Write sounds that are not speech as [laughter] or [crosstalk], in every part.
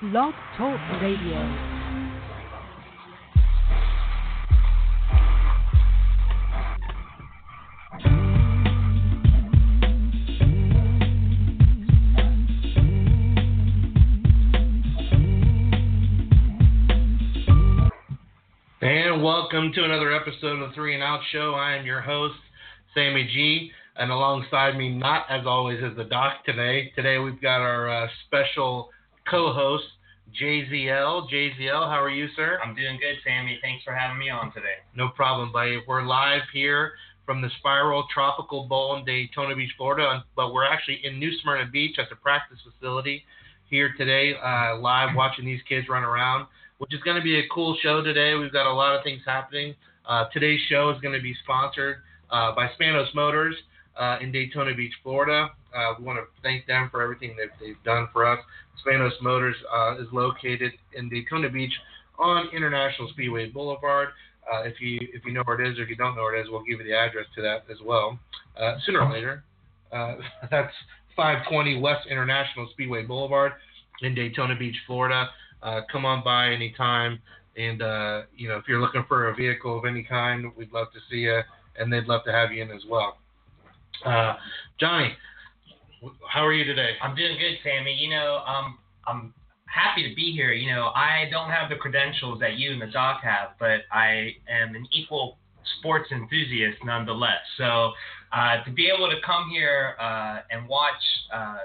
Blog Talk Radio. And welcome to another episode of the Three and Out Show. I am your host, Sammy G, and alongside me, not as always, is the Doc today. Today we've got our uh, special co-host, JZL. JZL, how are you, sir? I'm doing good, Sammy. Thanks for having me on today. No problem, buddy. We're live here from the Spiral Tropical Bowl in Daytona Beach, Florida, but we're actually in New Smyrna Beach at the practice facility here today, uh, live watching these kids run around, which is going to be a cool show today. We've got a lot of things happening. Uh, today's show is going to be sponsored uh, by Spanos Motors uh, in Daytona Beach, Florida. Uh, we want to thank them for everything that they've done for us. Spanos Motors uh, is located in Daytona Beach on International Speedway Boulevard. Uh, if you if you know where it is, or if you don't know where it is, we'll give you the address to that as well. Uh, sooner or later, uh, [laughs] that's 520 West International Speedway Boulevard in Daytona Beach, Florida. Uh, come on by anytime, and uh, you know if you're looking for a vehicle of any kind, we'd love to see you, and they'd love to have you in as well. Uh, Johnny, how are you today? I'm doing good, Sammy. You know, um, I'm happy to be here. You know, I don't have the credentials that you and the doc have, but I am an equal sports enthusiast nonetheless. So uh, to be able to come here uh, and watch uh,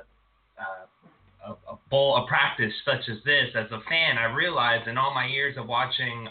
uh, a, a bowl, a practice such as this, as a fan, I realized in all my years of watching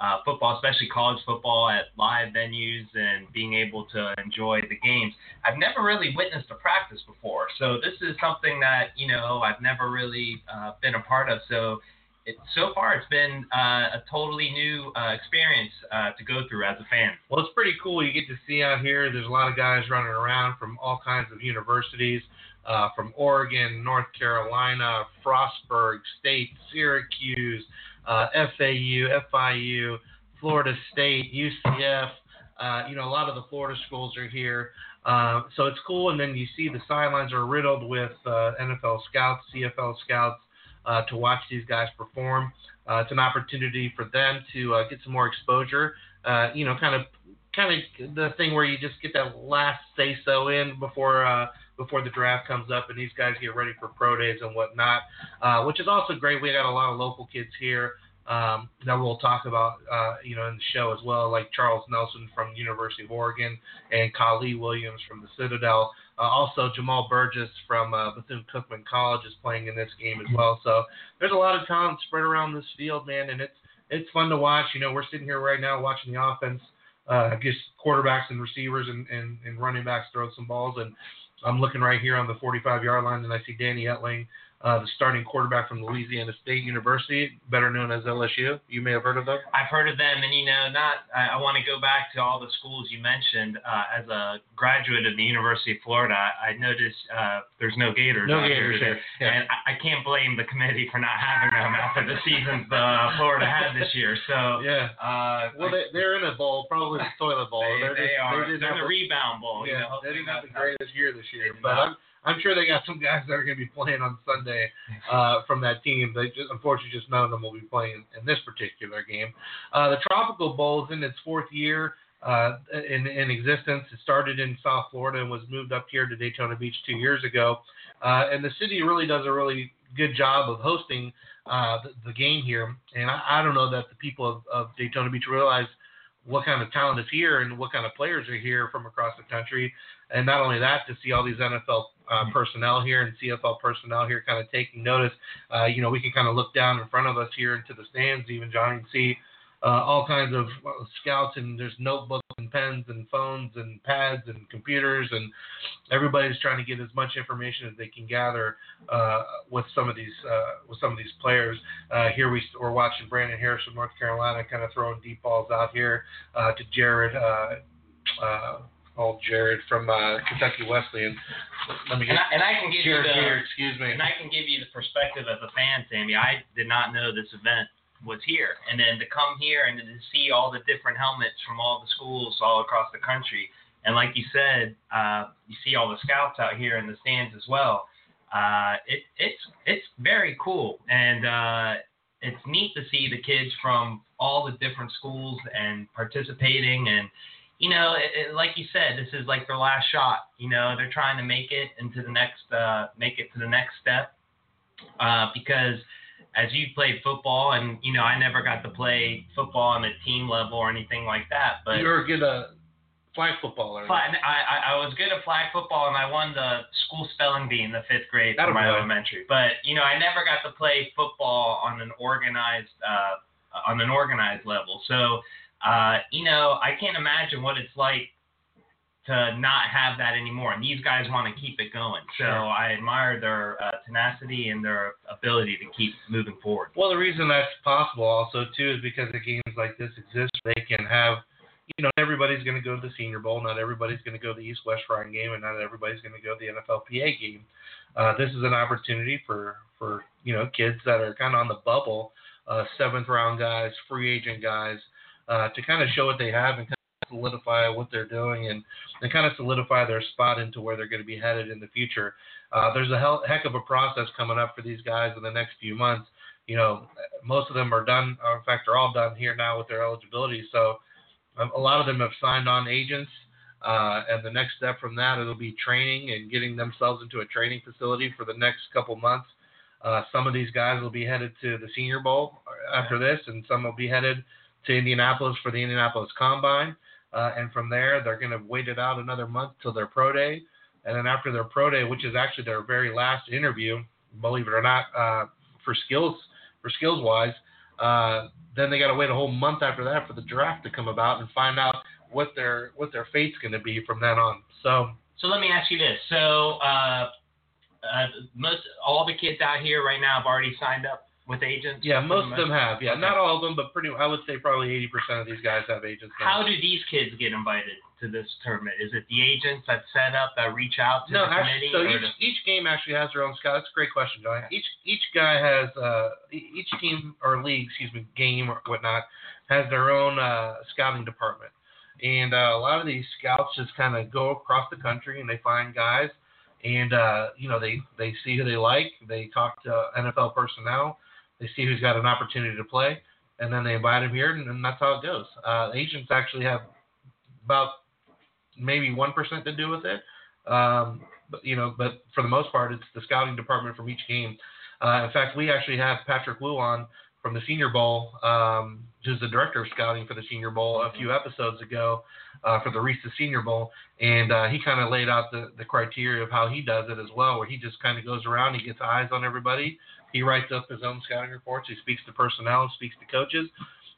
uh, football, especially college football at live venues and being able to enjoy the games. I've never really witnessed a practice before, so this is something that you know I've never really uh, been a part of. So. It, so far, it's been uh, a totally new uh, experience uh, to go through as a fan. Well, it's pretty cool. You get to see out here. There's a lot of guys running around from all kinds of universities, uh, from Oregon, North Carolina, Frostburg State, Syracuse, uh, FAU, FIU, Florida State, UCF. Uh, you know, a lot of the Florida schools are here. Uh, so it's cool. And then you see the sidelines are riddled with uh, NFL scouts, CFL scouts uh, to watch these guys perform. Uh, it's an opportunity for them to uh, get some more exposure. Uh, you know, kind of, kind of the thing where you just get that last say so in before uh, before the draft comes up, and these guys get ready for pro days and whatnot, uh, which is also great. We got a lot of local kids here um, that we'll talk about, uh, you know, in the show as well, like Charles Nelson from University of Oregon and Kali Williams from the Citadel. Uh, also, Jamal Burgess from uh, Bethune-Cookman College is playing in this game as well. So there's a lot of talent spread around this field, man, and it's it's fun to watch. You know, we're sitting here right now watching the offense, uh, just quarterbacks and receivers and, and, and running backs throw some balls, and I'm looking right here on the 45 yard line, and I see Danny Etling, uh, the starting quarterback from Louisiana State University, better known as LSU. You may have heard of them. I've heard of them, and you know, not. I, I want to go back to all the schools you mentioned. Uh, as a graduate of the University of Florida, I noticed uh, there's no Gators. No out Gators here, here, yeah. and I, I can't blame the committee for not having them after the seasons uh, Florida had this year. So Yeah. Uh, Well, they, they're in a bowl, probably the toilet bowl. they, They're they just- are. They They're in the a- rebound bowl. yeah, you know, they didn't have the greatest year this year, but. I'm I'm sure they got some guys that are going to be playing on Sunday [laughs] uh, from that team. They just unfortunately just none of them will be playing in this particular game. Uh, the Tropical Bowl is in its fourth year uh, in, in existence. It started in South Florida and was moved up here to Daytona Beach two years ago. Uh, and the city really does a really good job of hosting uh, the, the game here. And I, I don't know that the people of, of Daytona Beach realize what kind of talent is here and what kind of players are here from across the country. And not only that, to see all these NFL uh, personnel here and CFL personnel here kind of taking notice. Uh, you know, we can kind of look down in front of us here into the stands, even John, and see uh, all kinds of uh, scouts, and there's notebooks and pens and phones and pads and computers, and everybody's trying to get as much information as they can gather uh, with some of these uh, with some of these players. Uh, here we, we're watching Brandon Harris from North Carolina kind of throwing deep balls out here uh, to Jared. Old Jared from uh, Kentucky Wesleyan. Let me get And I, and I can give Jared you the, here, excuse me. And I can give you the perspective as a fan, Sammy. I did not know this event was here, and then to come here and to see all the different helmets from all the schools all across the country, and like you said, uh, you see all the scouts out here in the stands as well. uh, it, it's it's very cool, and uh, it's neat to see the kids from all the different schools and participating. And you know, it, it, like you said, this is like their last shot. You know, they're trying to make it into the next uh, make it to the next step uh, because as you played football, and you know, I never got to play football on a team level or anything like that. But you were good at flag football, or flag, I, I, I was good at flag football, and I won the school spelling bee in the fifth grade That'll for my elementary. But you know, I never got to play football on an organized uh, on an organized level. So, uh, you know, I can't imagine what it's like to not have that anymore. And these guys want to keep it going. So Sure. I admire their uh, tenacity and their ability to keep moving forward. Well, the reason that's possible also too is because the games like this exist. They can have, you know, everybody's going to go to the Senior Bowl. Not everybody's going to go to the East West Shrine game, and not everybody's going to go to the NFLPA game. Uh, this is an opportunity for for you know kids that are kind of on the bubble, uh, seventh round guys, free agent guys, uh, to kind of show what they have and kind of solidify what they're doing and, and kind of solidify their spot into where they're going to be headed in the future. Uh, there's a hell, heck of a process coming up for these guys in the next few months. You know, most of them are done. In fact, they're all done here now with their eligibility. So um, a lot of them have signed on agents. Uh, and the next step from that, it'll be training and getting themselves into a training facility for the next couple months. Uh, some of these guys will be headed to the Senior Bowl after this, and some will be headed to Indianapolis for the Indianapolis Combine. Uh, and from there, they're going to wait it out another month till their pro day. And then after their pro day, which is actually their very last interview, believe it or not, uh, for skills for skills wise, uh, then they got to wait a whole month after that for the draft to come about and find out what their what their fate's going to be from then on. So So let me ask you this. So uh, uh, most all the kids out here right now have already signed up with agents. yeah, most of them have. Yeah, Okay. not all of them, but pretty. I would say probably 80% of these guys have agents. now. How do these kids get invited to this tournament? Is it the agents that set up that reach out to No, the actually, committee? so each, the- each game actually has their own scout. That's a great question, Johnny. Each each guy has uh, each team or league, excuse me, game or whatnot, has their own uh, scouting department, and uh, a lot of these scouts just kind of go across the country and they find guys, and uh, you know they they see who they like, they talk to NFL personnel, they see who's got an opportunity to play, and then they invite him here, and, and that's how it goes. Uh, agents actually have about maybe one percent to do with it. Um, but you know, but for the most part, it's the scouting department from each game. Uh, in fact, we actually have Patrick Wu on from the Senior Bowl, um, who's the director of scouting for the Senior Bowl, a few episodes ago uh, for the Reese's Senior Bowl, and uh, he kind of laid out the, the criteria of how he does it as well, where he just kind of goes around, he gets eyes on everybody, he writes up his own scouting reports, he speaks to personnel, speaks to coaches,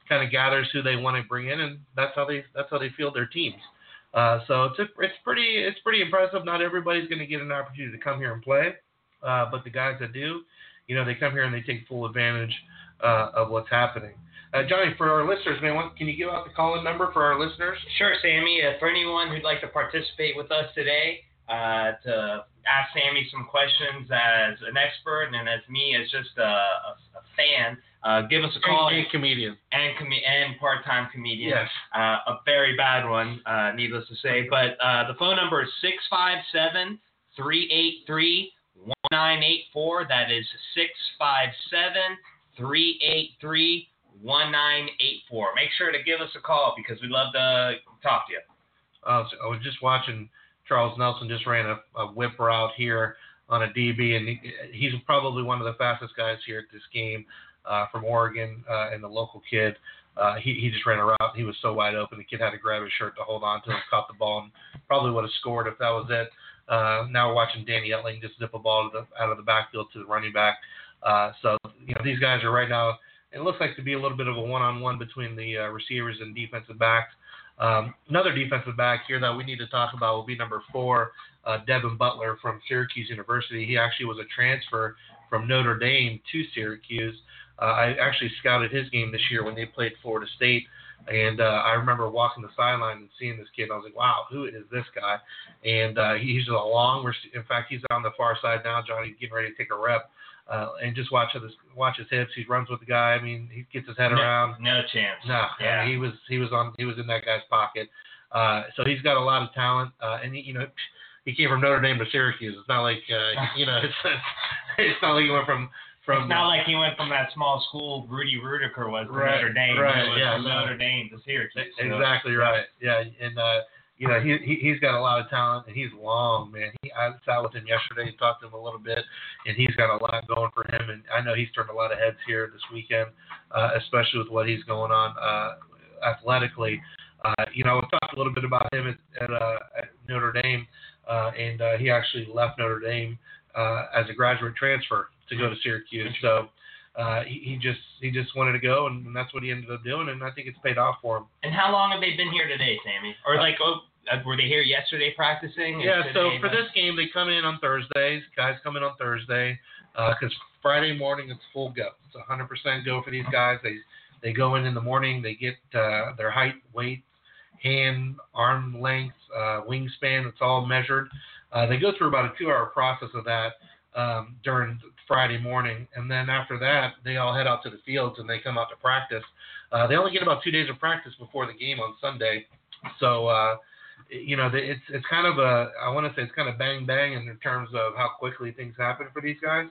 kind of gathers who they want to bring in, and that's how they that's how they field their teams. Uh, so it's a, it's pretty it's pretty impressive. Not everybody's going to get an opportunity to come here and play, uh, but the guys that do, you know, they come here and they take full advantage uh, of what's happening. Uh, Johnny, for our listeners, man, what, can you give out the call-in number for our listeners? Sure, Sammy. Uh, for anyone who'd like to participate with us today, uh, to ask Sammy some questions as an expert and as me as just a, a, a fan, uh, give us a call. And, and comedian. and com- and part-time comedian. Yes. Uh, a very bad one, uh, needless to say. But uh, the phone number is 657 383 1984. That is 657 383 1984. Make sure to give us a call because we'd love to talk to you. Uh, so I was just watching Charles Nelson just ran a, a whip route here on a DB, and he, he's probably one of the fastest guys here at this game uh, from Oregon uh, and the local kid. Uh, he, he just ran a route. He was so wide open. The kid had to grab his shirt to hold on to him, caught the ball, and probably would have scored if that was it. Uh, now we're watching Danny Etling just zip a ball the, out of the backfield to the running back. So, you know, these guys are right now, it looks like to be a little bit of a one-on-one between the uh, receivers and defensive backs. Um, another defensive back here that we need to talk about will be number four, uh, Devin Butler from Syracuse University. He actually was a transfer from Notre Dame to Syracuse. Uh, I actually scouted his game this year when they played Florida State, and uh, I remember walking the sideline and seeing this kid. I was like, "Wow, who is this guy?" And uh, he's a long. In fact, he's on the far side now. Johnny getting ready to take a rep, uh, and just watch his watch his hips. He runs with the guy. I mean, he gets his head around. No chance. No, Yeah. He was he was on he was in that guy's pocket. Uh, so he's got a lot of talent, uh, and he, you know, he came from Notre Dame to Syracuse. It's not like uh, [sighs] you know, it's it's not like he went from from. It's not like he went from that small school Rudy Ruettiger was to Right, Notre Dame. right, yeah, from no. Notre Dame to Syracuse. so- Exactly right. Yeah, and uh, you know he, he he's got a lot of talent and he's long, man. He I sat with him yesterday and talked to him a little bit, and he's got a lot going for him. And I know he's turned a lot of heads here this weekend, uh, especially with what he's going on uh, athletically. Uh, you know, we talked a little bit about him at, at, uh, at Notre Dame, uh, and uh, he actually left Notre Dame uh, as a graduate transfer to go to Syracuse. So uh, he, he just he just wanted to go, and, and that's what he ended up doing, and I think it's paid off for him. And how long have they been here today, Sammy? Or like, oh, uh, were they here yesterday practicing? Yeah, so for this game, they come in on Thursdays. Guys come in on Thursday because Friday morning it's full go. It's 100% go for these guys. They they go in in the morning. They get uh, their height, weight, hand, arm length, uh, wingspan. It's all measured. Uh, they go through about a two-hour process of that um, during Friday morning, and then after that, they all head out to the fields and they come out to practice. Uh, they only get about two days of practice before the game on Sunday, so. You know, it's it's kind of a I want to say it's kind of bang bang in terms of how quickly things happen for these guys.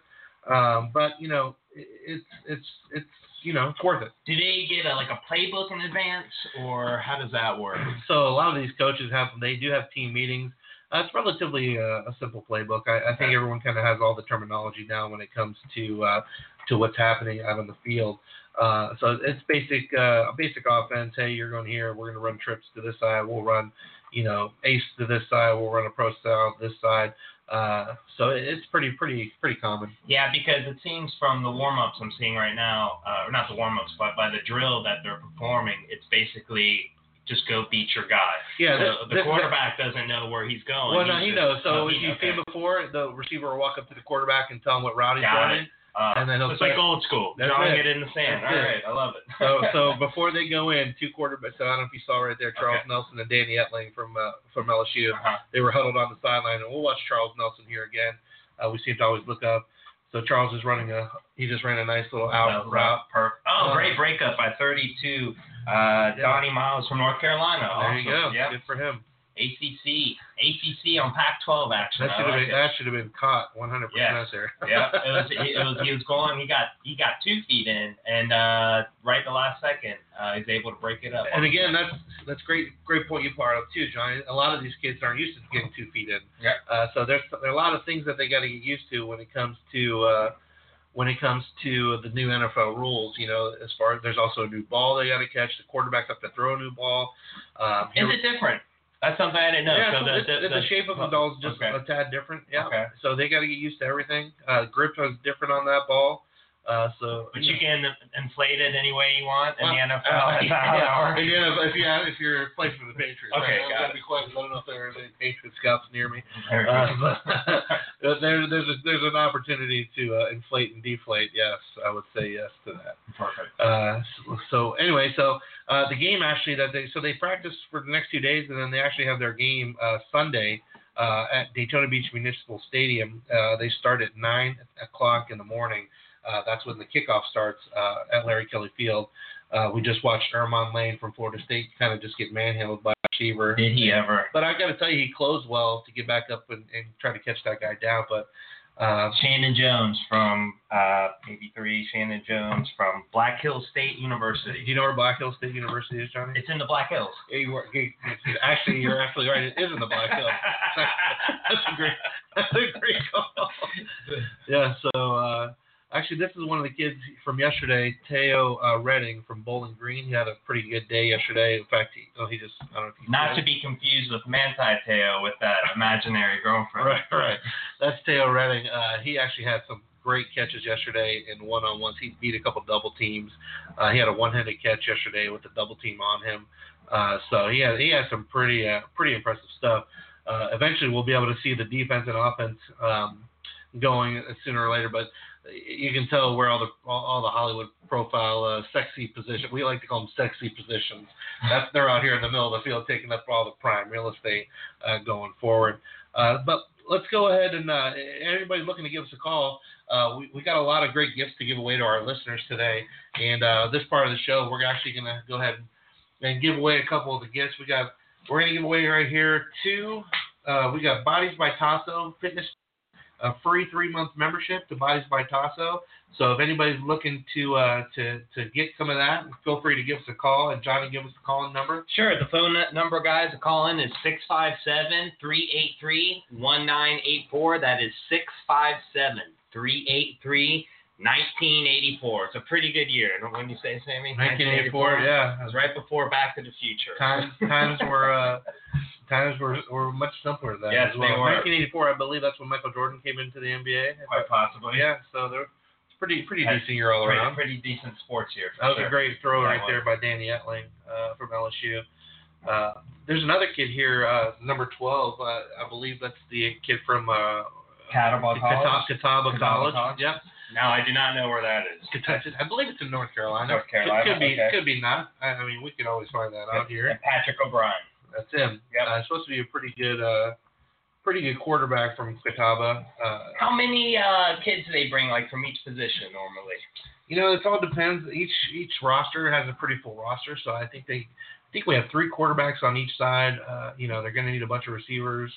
Um, but you know, it's it's it's you know it's worth it. Do they get a, like a playbook in advance, or how does that work? So a lot of these coaches have they do have team meetings. Uh, it's relatively uh, a simple playbook. I, I think everyone kind of has all the terminology now when it comes to uh, to what's happening out on the field. Uh, so it's basic uh, basic offense. Hey, you're going here. We're going to run trips to this side. We'll run, you know, ace to this side. We'll run a pro style this side. Uh, so it's pretty pretty pretty common. Yeah, because it seems from the warm ups I'm seeing right now, uh, or not the warm ups, but by the drill that they're performing, it's basically just go beat your guy. Yeah, So the quarterback doesn't know where he's going. Well, no, he just- knows. So oh, if he- you okay. see before, the receiver will walk up to the quarterback and tell him what route he's Got running. it. Uh, and then it's like old school. Drawing it. it in the sand. That's All right, I love it. So, [laughs] so before they go in, two quarterbacks. So I don't know if you saw right there, Charles Okay. Nelson and Danny Etling from uh, from LSU. Uh-huh. They were huddled on the sideline, and we'll watch Charles Nelson here again. Uh, we seem to always look up. So Charles is running a. He just ran a nice little out That route. Oh, Uh, great breakup by 32. Uh, Yeah. Donnie Miles from North Carolina. There you go. Yep. Good for him. ACC. ACC on Pac-12 action. That should have like been it. that should have been caught 100 Yes. percent there. [laughs] yeah, it was, it was. He was going. He got. He got two feet in, and uh, right the last second, uh, he's able to break it up. And again, that's that's great great point you brought up too, Johnny. A lot of these kids aren't used to getting two feet in. Yeah. Uh, so there's there are a lot of things that they got to get used to when it comes to uh, when it comes to the new NFL rules. You know, as far as there's also a new ball they got to catch. The quarterbacks have to throw a new ball. Um, is it different? That's something I didn't know. yeah, so the, it's- the, it's the, shape of the ball is just okay. a tad different. Yeah. Okay. So they got to get used to everything. Uh, grip is different on that ball. Uh, so But you can inflate it any way you want in the NFL. uh, That's [laughs] how yeah, that and yeah, if you have, if you're playing for the Patriots, Okay, right? got I'll it. be quiet 'cause I don't know if there's any Patriot scouts near me. Very Uh, [laughs] but there, there's a, there's an opportunity to uh, inflate and deflate. Yes, I would say yes to that. Perfect. Uh, so, so anyway, so uh, the game actually that they so they practice for the next two days, and then they actually have their game uh, Sunday uh, at Daytona Beach Municipal Stadium. Uh, they start at nine o'clock in the morning. Uh, that's when the kickoff starts uh, at Larry Kelly Field. Uh, we just watched Ermon Lane from Florida State kind of just get manhandled by a receiver. Did he ever? But I got to tell you, he closed well to get back up and, and try to catch that guy down. But uh, Shannon Jones from uh, 83. Shannon Jones from Black Hills State University. do you know where Black Hills State University is, Johnny? It's in the Black Hills. Yeah, you are, you- actually, you're actually right. It is in the Black Hills. [laughs] That's a great, that's a great call. [laughs] Yeah. So uh, actually, this is one of the kids from yesterday, Teo uh, Redding from Bowling Green. He had a pretty good day yesterday. In fact, he, oh, he just I don't know if Not to be confused with Manti Te'o with that imaginary girlfriend. Right, right. That's Teo Redding. Uh, he actually had some great catches yesterday in one-on-ones. He beat a couple double teams. Uh, he had a one-handed catch yesterday with a double team on him. Uh, so he had he had some pretty uh, pretty impressive stuff. Uh, eventually, we'll be able to see the defense and offense um, going sooner or later. But you can tell where all the all, the Hollywood profile uh, sexy position. We like to call them sexy positions. They're out here in the middle of the field taking up all the prime real estate uh, going forward. Uh, but let's go ahead and uh, anybody looking to give us a call. Uh, we, we got a lot of great gifts to give away to our listeners today. And uh, this part of the show, we're actually going to go ahead and, and give away a couple of the gifts. We got we're going to give away right here two uh, we got Bodies by Tasso Fitness, a free three month membership to Bodies by Tasso. So if anybody's looking to uh, to to get some of that, feel free to give us a call. And Johnny, give us the calling number. Sure. The phone number, guys, to call in is 657 383 1984. That is 657 383 1984. It's a pretty good year. When you say, Sammy? 1984. Yeah, It was right before Back to the Future. times times were uh, [laughs] times were were much simpler then Yes, as well. they were. 1984, I believe that's when Michael Jordan came into the NBA. Quite possibly. Yeah, so there it's pretty pretty That's decent year all Pretty, around. pretty decent sports here. For That was sure. a great throw Yeah, right it there by Danny Etling uh, from LSU. Uh, there's another kid here, uh, number 12. Uh, I believe that's the kid from uh, Catawba Catawba, College? Catawba Catawba College. College? Yep. No, I do not know where that is. I believe it's in North Carolina. North Could- Carolina, Could, be, okay. could be not. I, I mean, we could always find that out here. And Patrick O'Brien. That's him. Yep. Uh, supposed to be a pretty good, uh, pretty good quarterback from Catawba. Uh, How many uh, kids do they bring, like, from each position normally? You know, it all depends. Each each roster has a pretty full roster, so I think they I think we have three quarterbacks on each side. Uh, you know, they're going to need a bunch of receivers,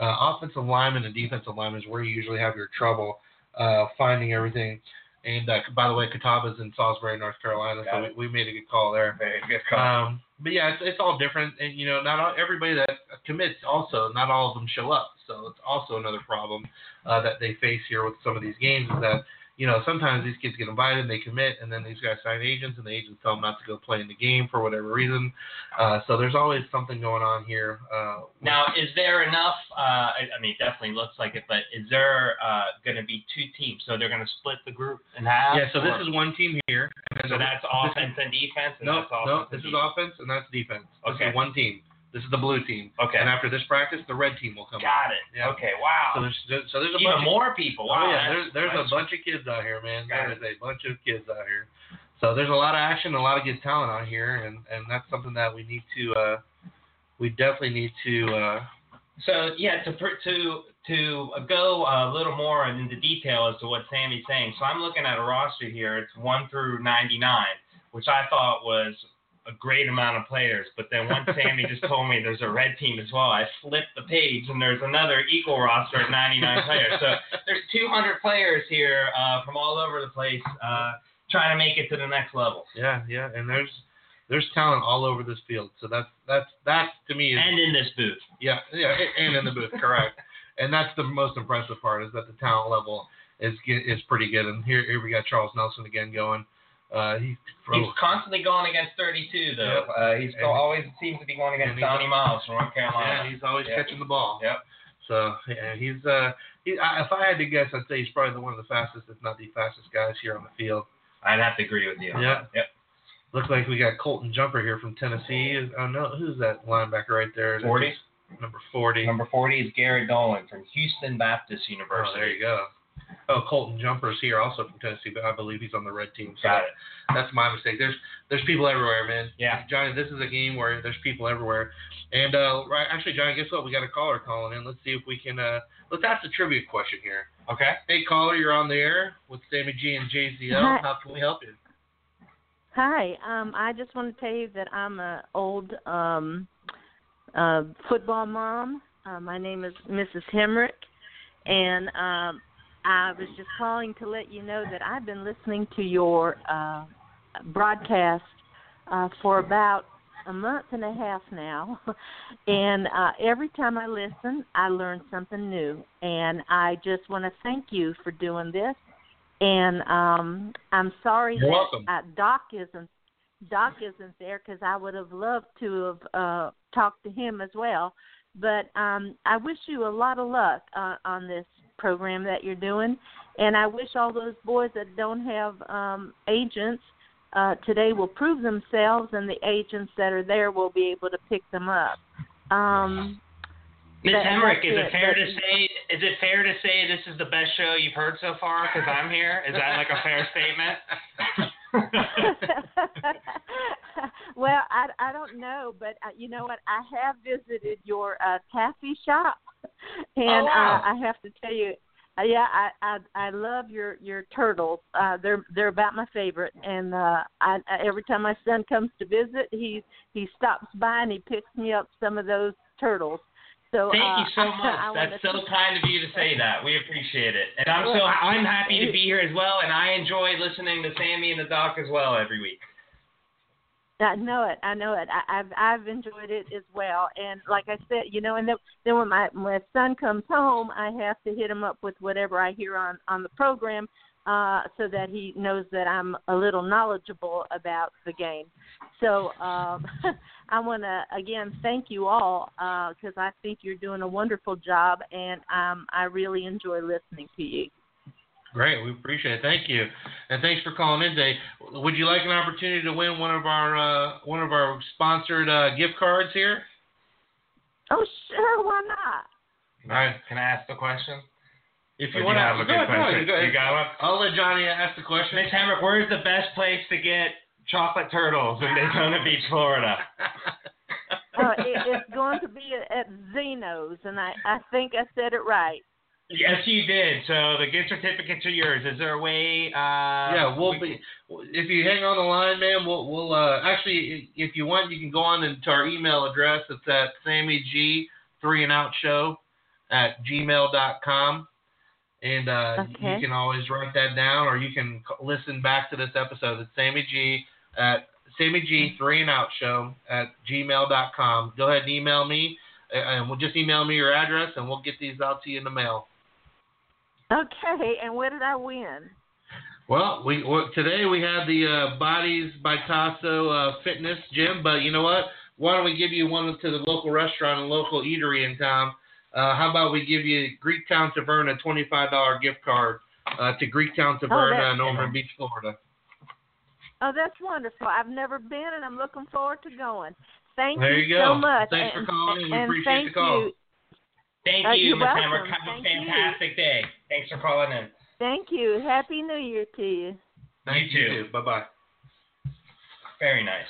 uh, offensive linemen, and defensive linemen is where you usually have your trouble uh, finding everything. And uh, by the way, Catawba's in Salisbury, North Carolina, Got so it. we, we made a good call there. Very good call. Um, but yeah, it's, it's all different, and you know, not all, everybody that commits also, not all of them show up. So it's also another problem uh, that they face here with some of these games is that you know sometimes these kids get invited, they commit, and then these guys sign agents, and the agents tell them not to go play in the game for whatever reason. Uh, so there's always something going on here. Uh, Now, is there enough? Uh, I, I mean, it definitely looks like it, but is there uh, going to be two teams? So they're going to split the group in half? yeah, so this is one team here. and So that's offense and defense? And No, no, this is defense? offense and that's defense. Okay. one team. This is the blue team. Okay. And after this practice, the red team will come. Got it. Yeah. Okay, wow. So there's so there's a Even bunch of more people. Wow. Oh yeah, there's there's a bunch of kids out here, man. Got There is a bunch of kids out here. So there's a lot of action, a lot of good talent out here, and and that's something that we need to uh, we definitely need to uh, So yeah, to to to go a little more into detail as to what Sammy's saying. So I'm looking at a roster here. It's one through 99, which I thought was a great amount of players. But then once Sammy just told me there's a red team as well, I flipped the page and there's another equal roster of 99 players. So there's 200 players here uh, from all over the place uh, trying to make it to the next level. yeah yeah, and there's there's talent all over this field. So that's that's that's to me is And in this booth. yeah yeah and in the booth correct, and that's the most impressive part is that the talent level is is pretty good. And here here we got Charles Nelson again going. Uh, he He's constantly going against 32, though. Yep. Uh, he's And he- always seems to be going against he's- Donnie Miles from North Carolina. Yeah, he's always Yeah. catching the ball. Yep. So yeah, he's uh, he, I, if I had to guess, I'd say he's probably the one of the fastest, if not the fastest guys here on the field. I'd have to agree with you. on Yeah. Yep. Looks like we got Colton Jumper here from Tennessee. Oh no, who's that linebacker right there? 40. Number forty. Number 40 is Garrett Dolan from Houston Baptist Oh, University. there you go. Oh, Colton Jumper's here also from Tennessee, but I believe he's on the red team. So Got it. that's my mistake. There's there's people everywhere, man. Yeah. Johnny, this is a game where there's people everywhere. And uh, right, actually, Johnny, guess what? We got a caller calling in. Let's see if we can. Uh, let's ask a trivia question here. Okay. Hey, caller, you're on the air with Sammy G and JZL. Hi. How can we help you? Hi, um, I just want to tell you that I'm a old um, uh, football mom. Uh, my name is Mrs. Hemrick, and um, I was just calling to let you know that I've been listening to your uh, broadcast uh, for about a month and a half now, [laughs] and uh, every time I listen, I learn something new, and I just want to thank you for doing this. And um, I'm sorry You're that welcome. Uh, Doc isn't Doc isn't there because I would have loved to have uh, talked to him as well. But um, I wish you a lot of luck uh, on this program that you're doing, and I wish all those boys that don't have um, agents uh, today will prove themselves, and the agents that are there will be able to pick them up. Um, Miss That- Hemrick, is it it. fair to say is it fair to say this is the best show you've heard so far because I'm here? Is that like a fair statement? [laughs] well, I I don't know, but uh, you know what? I have visited your uh, taffy shop, [laughs] and Oh, wow. uh, I have to tell you, uh, yeah, I I I love your your turtles. Uh, they're they're about my favorite, and uh, I, I every time my son comes to visit, he he stops by and he picks me up some of those turtles. So Thank uh, you so [laughs] much. I That's wanna- so kind of you to say that. We appreciate it, and I'm so I'm happy to be here as well, and I enjoy listening to Sammy and the Doc as well every week. I know it. I know it. I, I've I've enjoyed it as well. And like I said, you know, and then then when my my son comes home, I have to hit him up with whatever I hear on on the program, uh, so that he knows that I'm a little knowledgeable about the game. So um, [laughs] I want to again thank you all because I think you're doing a wonderful job, and um, I really enjoy listening to you. Great, we appreciate it. Thank you, and thanks for calling in today. Would you like an opportunity to win one of our uh, one of our sponsored uh, gift cards here? Oh sure, why not? All right. Can I ask the question? If you want to have a good ahead, ahead, question? go ahead. You got one? I'll let Johnny ask the question. Miss Hamrick, where's the best place to get chocolate turtles in Daytona Beach, Florida? uh, it, it's going to be at Zeno's, and I I think I said it right. Yes, you did. So the gift certificates are yours. Is there a way? Uh, yeah, we'll we- be. If you hang on the line, man, we'll we'll uh, actually, if you want, you can go on into our email address. It's at Sammy G three and out show at gmail.com. and uh, Okay. you can always write that down, or you can c- listen back to this episode. It's Sammy G at Sammy G three and out show at gmail.com. Go ahead and email me, uh, and we'll just email me your address, and we'll get these out to you in the mail. Okay, and what did I win? Well, we well, today we have the uh, Bodies by Tasso uh, Fitness Gym, but you know what? Why don't we give you one to the local restaurant and local eatery in town? Uh, how about we give you Greektown Taverna twenty-five dollar gift card uh, to Greektown Taverna that's- in Ormond Beach, Florida. Oh, that's wonderful. I've never been, and I'm looking forward to going. Thank There you so go. much. Thanks for calling in. We appreciate thank the call. You. Thank Uh, you, you're Miss Hammer. welcome. Have a Thank you. fantastic day. Thanks for calling in. Thank you. Happy New Year to you. Thank You you. too. Bye bye. Very nice.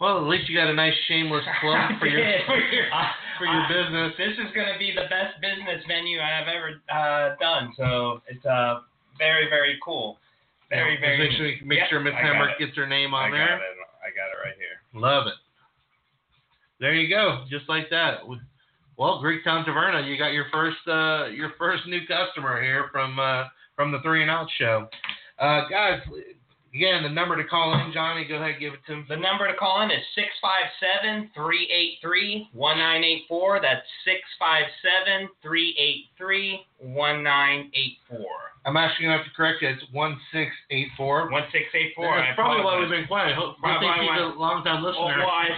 Well, at least you got a nice shameless plug [laughs] for your Uh, for your uh, business. This is going to be the best business venue I've ever uh, done. So it's uh, very, very cool. Very, Just very make sure neat. make Yep, sure Miss I Hammer gets her name on I on got there. it. I got it right here. Love it. There you go, just like that. Well, Greektown Taverna, you got your first uh, your first new customer here from uh, from the Three and Out show. Uh, guys, again, the number to call in, Johnny, go ahead, and give it to him. The number to call in is 657 383 1984. That's 657 383 1984. I'm actually gonna have to correct you. It's one six eight four. 1684. That's I probably why we've been quiet. Hope, I think why- he's a long time Well, listener. well, I,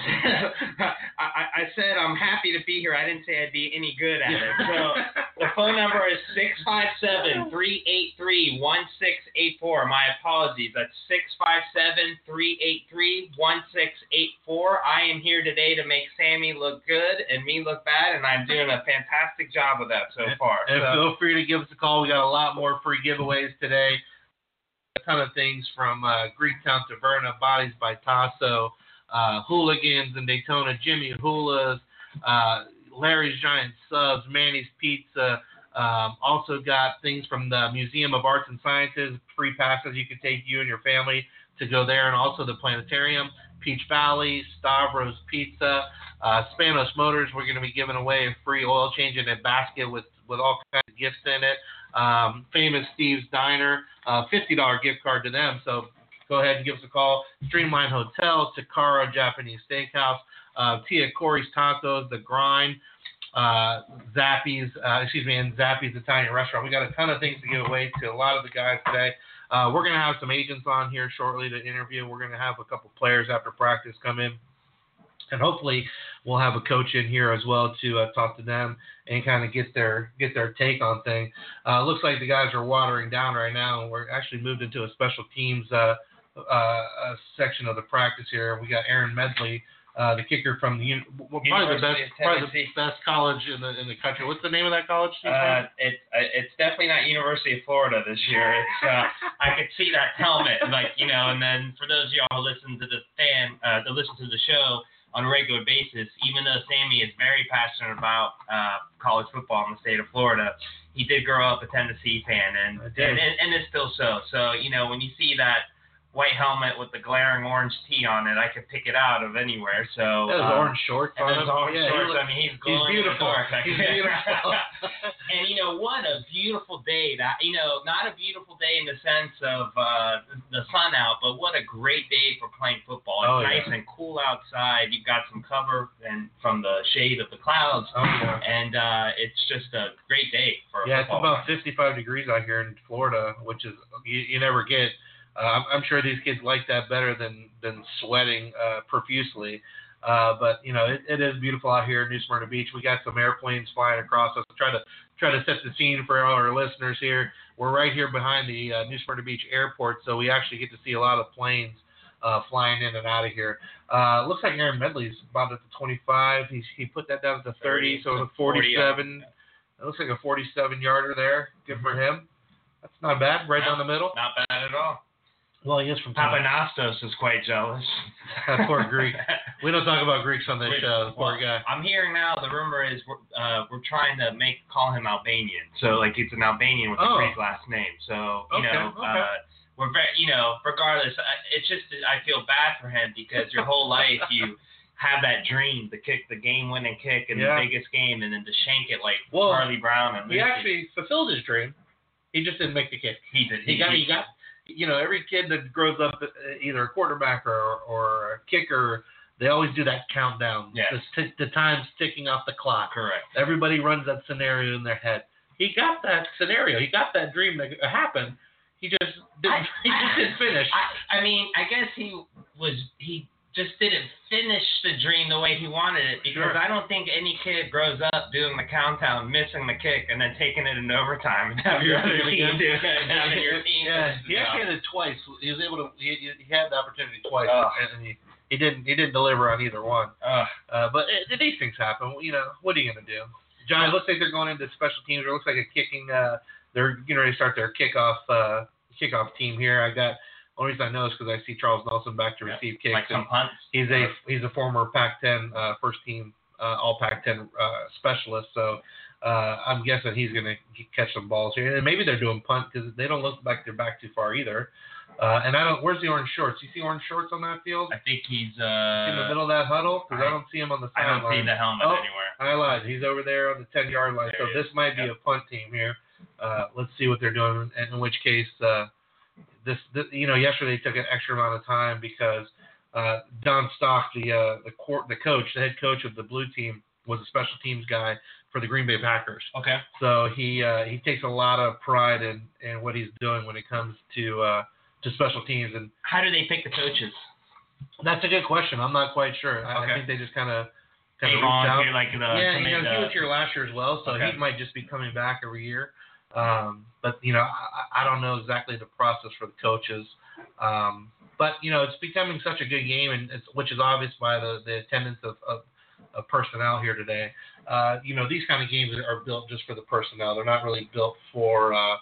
[laughs] [laughs] I, I, I said I'm happy to be here. I didn't say I'd be any good at it. So [laughs] the phone number is 657 383 1684. My apologies. That's 657 383 1684. I am here today to make Sammy look good and me look bad, and I'm doing a fantastic job of that so far. And So- feel free to give us a call. We got a lot more free giveaways today. A ton of things from uh, Greektown Taverna, Bodies by Tasso, uh, Hooligans in Daytona, Jimmy Hula's, uh, Larry's Giant Subs, Manny's Pizza. Um, also got things from the Museum of Arts and Sciences, free passes you could take you and your family to go there, and also the planetarium, Peach Valley, Stavros Pizza, uh, Spanos Motors. We're going to be giving away a free oil change in a basket with with all kinds of gifts in it. Um, famous Steve's Diner, uh, $50 gift card to them. So go ahead and give us a call. Streamline Hotel, Takara Japanese Steakhouse, uh, Tia Cori's Tacos, The Grind, uh, Zappy's, uh, excuse me, and Zappy's Italian Restaurant. We got a ton of things to give away to a lot of the guys today. Uh, we're going to have some agents on here shortly to interview. We're going to have a couple players after practice come in. And hopefully we'll have a coach in here as well to uh, talk to them and kind of get their get their take on things. Uh, looks like the guys are watering down right now, and we're actually moved into a special teams uh, uh, section of the practice here. We got Aaron Medley, uh, the kicker from the well, probably the best probably the best college in the in the country. What's the name of that college? Uh, it, uh, it's definitely not University of Florida this year. It's uh, [laughs] I could see that helmet, like you know. And then for those of y'all who listen to the fan, uh, that listen to the show on a regular basis, even though Sammy is very passionate about uh, college football in the state of Florida, he did grow up a Tennessee fan, and and, and, and is still so. So you know, when you see that white helmet with the glaring orange tee on it, I could pick it out of anywhere. So Those um, orange shorts and those orange yeah, shorts. I mean, he's he's glowing in the beautiful. He's [laughs] beautiful. [laughs] and you know what a beautiful day that you know not a beautiful day in the sense of uh the sun out but what a great day for playing football it's Oh, yeah. nice and cool outside you've got some cover and from the shade of the clouds oh, yeah. and uh it's just a great day for a Yeah, it's about 55 degrees out here in Florida, which is you, you never get. Uh, I'm, sure these kids like that better than than sweating uh, profusely. Uh, but you know, it, it is beautiful out here in New Smyrna Beach. We got some airplanes flying across us. Try to try to set the scene for all our listeners here. We're right here behind the uh, New Smyrna Beach Airport, so we actually get to see a lot of planes uh, flying in and out of here. Uh, looks like Aaron Medley's about at the 25. He's, he put that down at the 30, so it's a 47. It looks like a 47 yarder there. Good for him. That's not bad. Right down the middle. not bad at all Well, he is from Tennessee. Papanastos is quite jealous That poor Greek. [laughs] We don't talk about Greeks on this Wait, show. Poor well, guy. I'm hearing now the rumor is we're uh, we're trying to make call him Albanian. So like it's an Albanian with a Oh. Greek last name. So you Okay, know okay. uh, we're very you know regardless it's just I feel bad for him because your whole [laughs] life you have that dream to kick the game winning kick in Yeah. the biggest game and then to shank it like Well, Charlie Brown and He Lucy. actually fulfilled his dream. He just didn't make the kick. he did He got, he got, you know, every kid that grows up uh, either a quarterback or, or a kicker, they always do that countdown. Yes. The, t- the time's ticking off the clock. correct. Everybody runs that scenario in their head. He got that scenario. He got that dream that happened. He just didn't. I- [laughs] he just didn't finish. I, I mean, I guess he was he just didn't finish the dream the way he wanted it because Sure. I don't think any kid grows up doing the countdown, missing the kick, and then taking it in overtime and have your team do it [laughs] and having your team. yeah, finish he actually had it twice. He was able to. He, he had the opportunity twice, Ugh. and he, he didn't. He didn't deliver on either one. Ugh. Uh, but it, these things happen. You know, what are you gonna do? John, it looks like they're going into special teams. It looks like a kicking. Uh, they're getting ready to start their kickoff. Uh, kickoff team here. I got. Only reason I know is because I see Charles Nelson back to Yeah, receive kicks. like some punts. he's a he's a former Pac-10 uh, first team uh, All Pac-10 uh, specialist. So uh, I'm guessing he's gonna catch some balls here. And maybe they're doing punt because they don't look like they're back too far either. Uh, and I don't. Where's the orange shorts? You see orange shorts on that field? I think he's uh in the middle of that huddle? Because I, I- don't see him on the sideline. I don't see the helmet Oh. anywhere. I lied. He's over there on the 10 yard line. There so this might be a punt team here. Uh, let's see what they're doing. And in which case, uh, this, this, you know, yesterday took an extra amount of time because uh, Don Stock, the uh, the court, the coach, the head coach of the blue team, was a special teams guy for the Green Bay Packers. Okay. So he uh, he takes a lot of pride in, in what he's doing when it comes to uh, to special teams, and How do they pick the coaches? that's a good question. I'm not quite sure. I, I think they just kind of kind of reach out. like the yeah, you know, he uh, was here last year as well, so Okay. he might just be coming back every year. Um, but you know, I, I don't know exactly the process for the coaches. Um, but you know, it's becoming such a good game, and it's, which is obvious by the the attendance of, of, of personnel here today. Uh, you know, these kind of games are built just for the personnel. They're not really built for uh,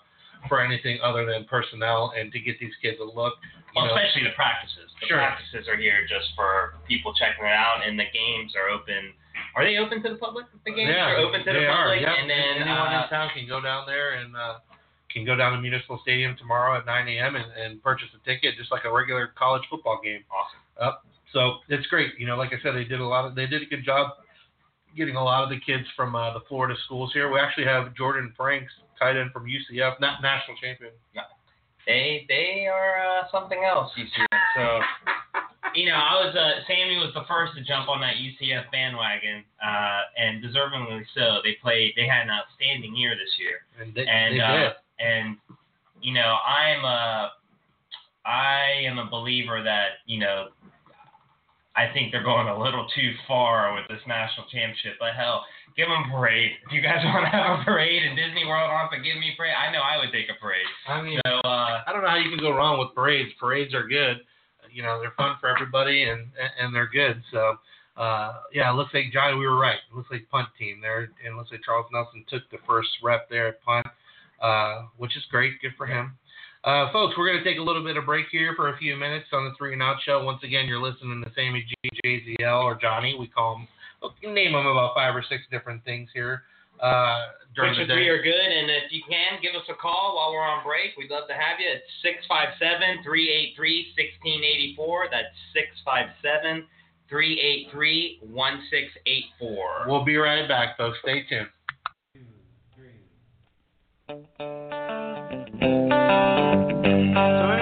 for anything other than personnel and to get these kids a look. Well, know, especially the practices. The Sure. practices are here just for people checking it out, and the games are open. Are they open to the public? The games yeah, are open to they the are. public, Yep. and then anyone uh, in town can go down there and uh, can go down to Municipal Stadium tomorrow at 9 a.m. And, and purchase a ticket, just like a regular college football game. awesome. So it's great. You know, like I said, they did a lot of, they did a good job getting a lot of the kids from uh, the Florida schools here. We actually have Jordan Franks, tight end from UCF, not national champion. Yeah. They they are uh, something else. UCF. So you know, I was uh, Sammy was the first to jump on that UCF bandwagon, uh, and deservingly so. They played. They had an outstanding year this year. And they, and they uh, did. and you know I'm a I am a believer that you know I think they're going a little too far with this national championship. But hell, give them a parade. If you guys [laughs] want to have a parade and Disney World wants to give me a parade, I know I would take a parade. I mean, So uh, I don't know how you can go wrong with parades. Parades are good. You know, they're fun for everybody and and they're good. So uh, yeah, it looks like Johnny, we were right. It looks like punt team there, and looks like Charles Nelson took the first rep there at punt, uh, which is great. Good for him. Uh, folks, we're going to take a little bit of break here for a few minutes on the Three and Out Show. Once again, you're listening to Sammy G, JZL, or Johnny. We call him, name him about five or six different things here uh, during Which the we day. are good, and if you can, give us a call while we're on break. We'd love to have you. It's 657-383-1684. That's 657-383-1684. We'll be right back, folks. Stay tuned. Turn it up.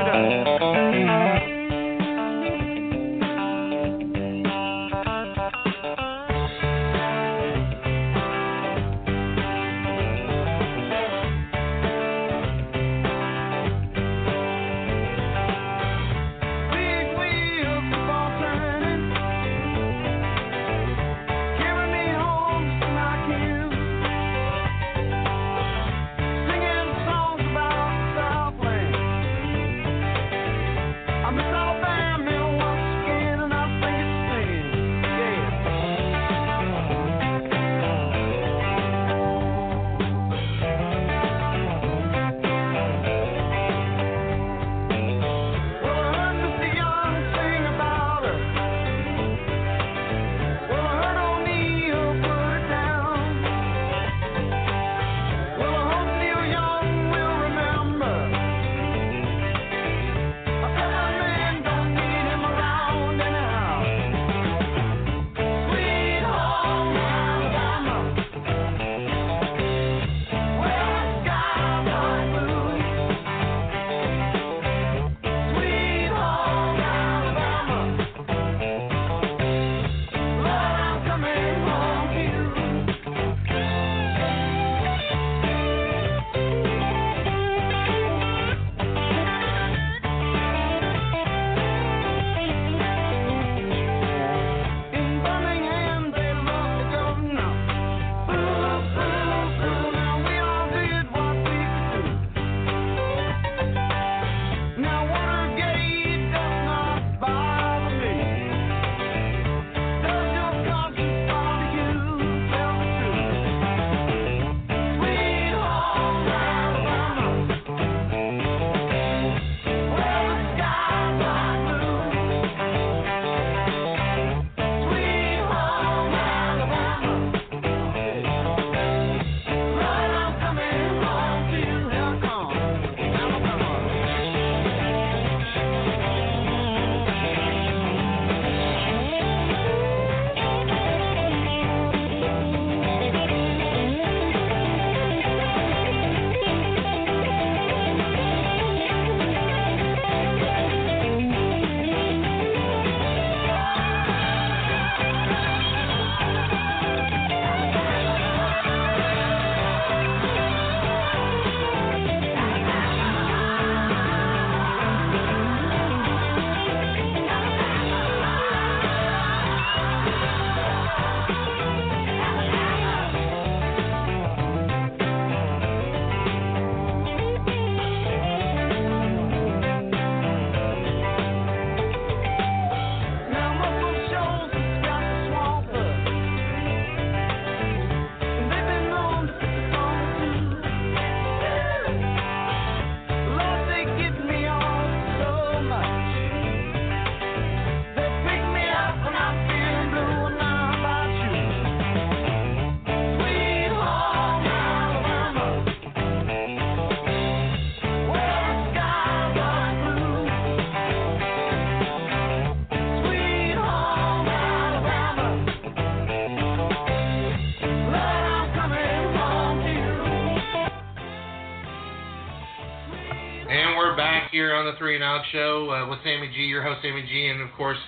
Here on the Three and Out Show uh, with Sammy G, your host Sammy G, and of course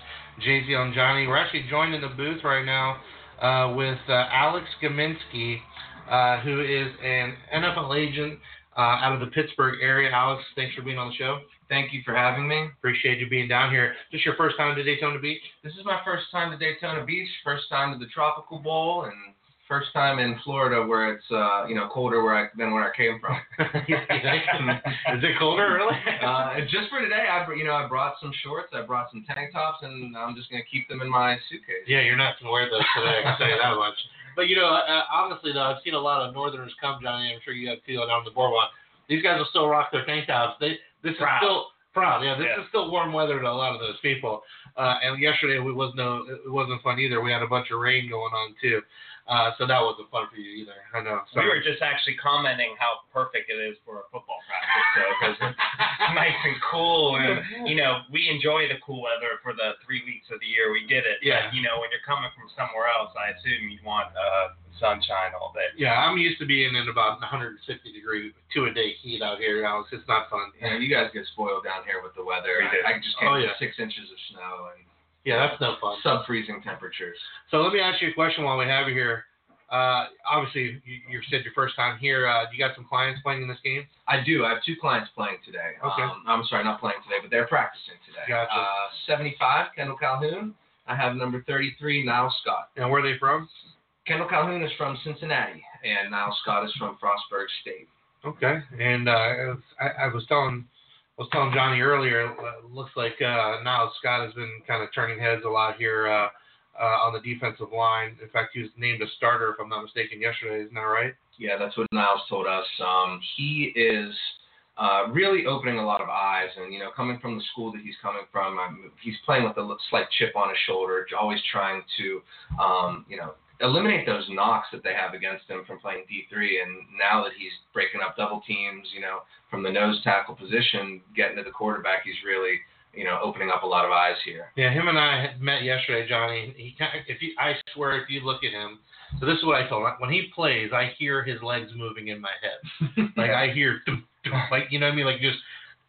Jay Z on Johnny. We're actually joined in the booth right now uh, with uh, Alex Gaminsky, uh, who is an NFL agent uh, out of the Pittsburgh area. Alex, thanks for being on the show. Thank you for having me. Appreciate you being down here. This your first time to Daytona Beach? This is my first time to Daytona Beach, first time to the Tropical Bowl, and first time in Florida where it's uh, you know colder where I than where I came from. [laughs] [laughs] is it colder, really? [laughs] uh, just for today, I you know I brought some shorts, I brought some tank tops, and I'm just gonna keep them in my suitcase. Yeah, you're not gonna wear those today. I can tell you that much. But you know, uh, honestly though, I've seen a lot of Northerners come, Johnny. I'm sure you have feel it on the boardwalk. These guys will still rock their tank tops. They this is still proud. Yeah, this Yeah. is still warm weather to a lot of those people. Uh, and yesterday we was no, it wasn't fun either. We had a bunch of rain going on too, uh, so that wasn't fun for you either. I know. So. We were just actually commenting how perfect it is for a football practice, though, because it's [laughs] nice and cool, and you know we enjoy the cool weather for the three weeks of the year we get it. Yeah. But, you know when you're coming from somewhere else, I assume you want uh, sunshine all day. Yeah, I'm used to being in about 150 degree two a day heat out here. Alex, it's not fun. You know, you guys get spoiled down here with the weather. We do. I, I just came Oh, yeah. six inches of snow and Yeah, that's no fun. sub freezing temperatures. So let me ask you a question while we have you here. Uh, obviously, you, you said your first time here. Uh, you got some clients playing in this game? I do. I have two clients playing today. Okay. Um, I'm sorry, not playing today, but they're practicing today. Gotcha. Uh, 75, Kendall Calhoun. I have number 33, Niles Scott. And where are they from? Kendall Calhoun is from Cincinnati, and Niles Scott is from Frostburg State. Okay. And uh, I, I was telling I was telling Johnny earlier. uh, looks like uh, now Scott has been kind of turning heads a lot here uh, uh, on the defensive line. In fact, he was named a starter, if I'm not mistaken, yesterday. Isn't that right? Yeah, that's what Niles told us. Um, he is uh, really opening a lot of eyes, and you know, coming from the school that he's coming from, um, he's playing with a slight chip on his shoulder, always trying to, um, you know, eliminate those knocks that they have against him from playing D3. And now that he's breaking up double teams, you know, from the nose tackle position, getting to the quarterback, he's really, you know, opening up a lot of eyes here. Yeah, him and I had met yesterday, Johnny. He kind of, if you, I swear, if you look at him, so this is what I told him. When he plays, I hear his legs moving in my head. [laughs] Like I hear, [laughs] like you know what I mean, like just.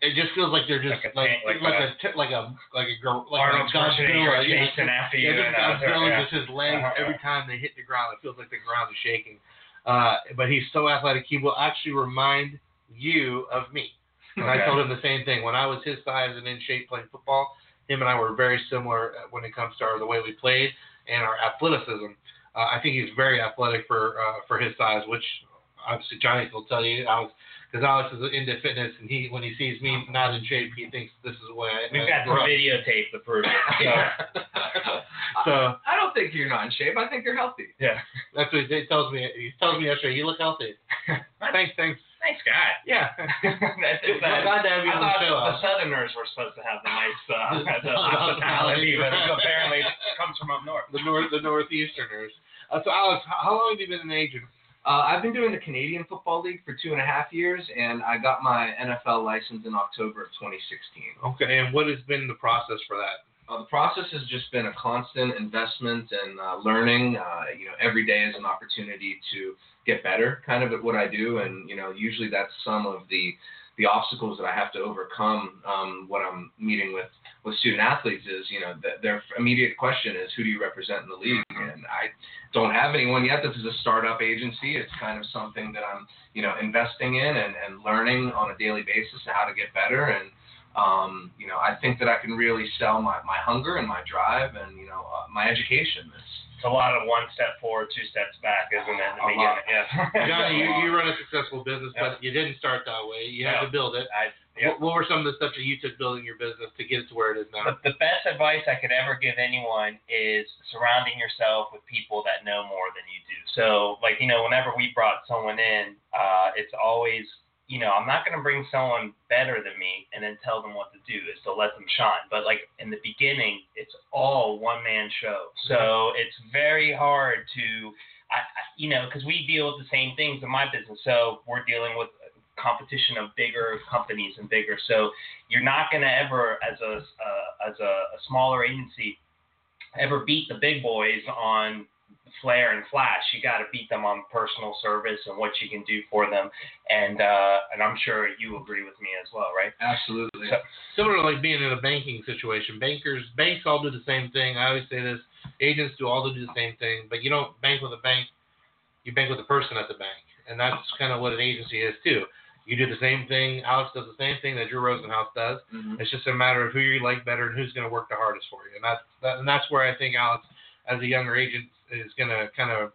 It just feels like they're just Like a like tank, like, like a, like a like a girl like Arnold a Godzilla, yeah. chasing after you. Yeah, and, just Godzilla, yeah. just his legs Uh-huh, every time they hit the ground. It feels like the ground is shaking. Uh, but he's so athletic, he will actually remind you of me. And I told him the same thing. When I was his size and in shape playing football, him and I were very similar when it comes to our, the way we played and our athleticism. Uh, I think he's very athletic for uh, for his size, which obviously Johnny will tell you. Alex, because Alex is into fitness, and he when he sees me not in shape, he thinks this is the way I. We've I got grew some up. videotape to prove it. So, [laughs] So I don't think you're not in shape. I think you're healthy. yeah. that's what he tells me. He tells me yesterday, "You look healthy." [laughs] thanks, thanks. Nice guy. Yeah. [laughs] That's, It's that's, glad to have you I on the thought show. the Southerners were supposed to have the nice uh, the hospitality, but apparently it comes from up north. the north, the northeasterners. Uh, so Alex, how how long have you been an agent? Uh, I've been doing the Canadian Football League for two and a half years, and I got my NFL license in October of 2016. Okay, and what has been the process for that? Uh, the process has just been a constant investment and uh, learning. Uh, you know, every day is an opportunity to get better, kind of at what I do, and you know, usually that's some of the the obstacles that I have to overcome um, when I'm meeting with with student athletes. Is you know, th- their immediate question is, who do you represent in the league? And I don't have anyone yet. This is a startup agency. It's kind of something that I'm you know investing in and, and learning on a daily basis how to get better and um, you know, I think that I can really sell my, my hunger and my drive and, you know, uh, my education. It's, It's a lot of one step forward, two steps back, isn't it? In the A lot. beginning, yeah. [laughs] Johnny, you, you run a [laughs] successful business, but you didn't start that way. You had No. to build it. I, yeah. What, what were some of the steps that you took building your business to get it to where it is now? The, the best advice I could ever give anyone is surrounding yourself with people that know more than you do. So, like, you know, whenever we brought someone in, uh, it's always, you know, I'm not going to bring someone better than me and then tell them what to do, is to let them shine. But, like, in the beginning, it's all one man show. So it's very hard to, I, I you know, because we deal with the same things in my business. So we're dealing with competition of bigger companies and bigger. So you're not going to ever, as a uh, as a, a smaller agency, ever beat the big boys on flair and flash. You got to beat them on personal service and what you can do for them. And uh, and I'm sure you agree with me as well, right? absolutely. So- Similar to like being in a banking situation. Bankers, banks all do the same thing. I always say this. Agents do all do the same thing, but you don't bank with a bank. You bank with a person at the bank, and that's kind of what an agency is too. You do the same thing. Alex does the same thing that Drew Rosenhaus does. Mhm. It's just a matter of who you like better and who's going to work the hardest for you. And that's that, and that's where I think Alex, as a younger agent, is going to kind of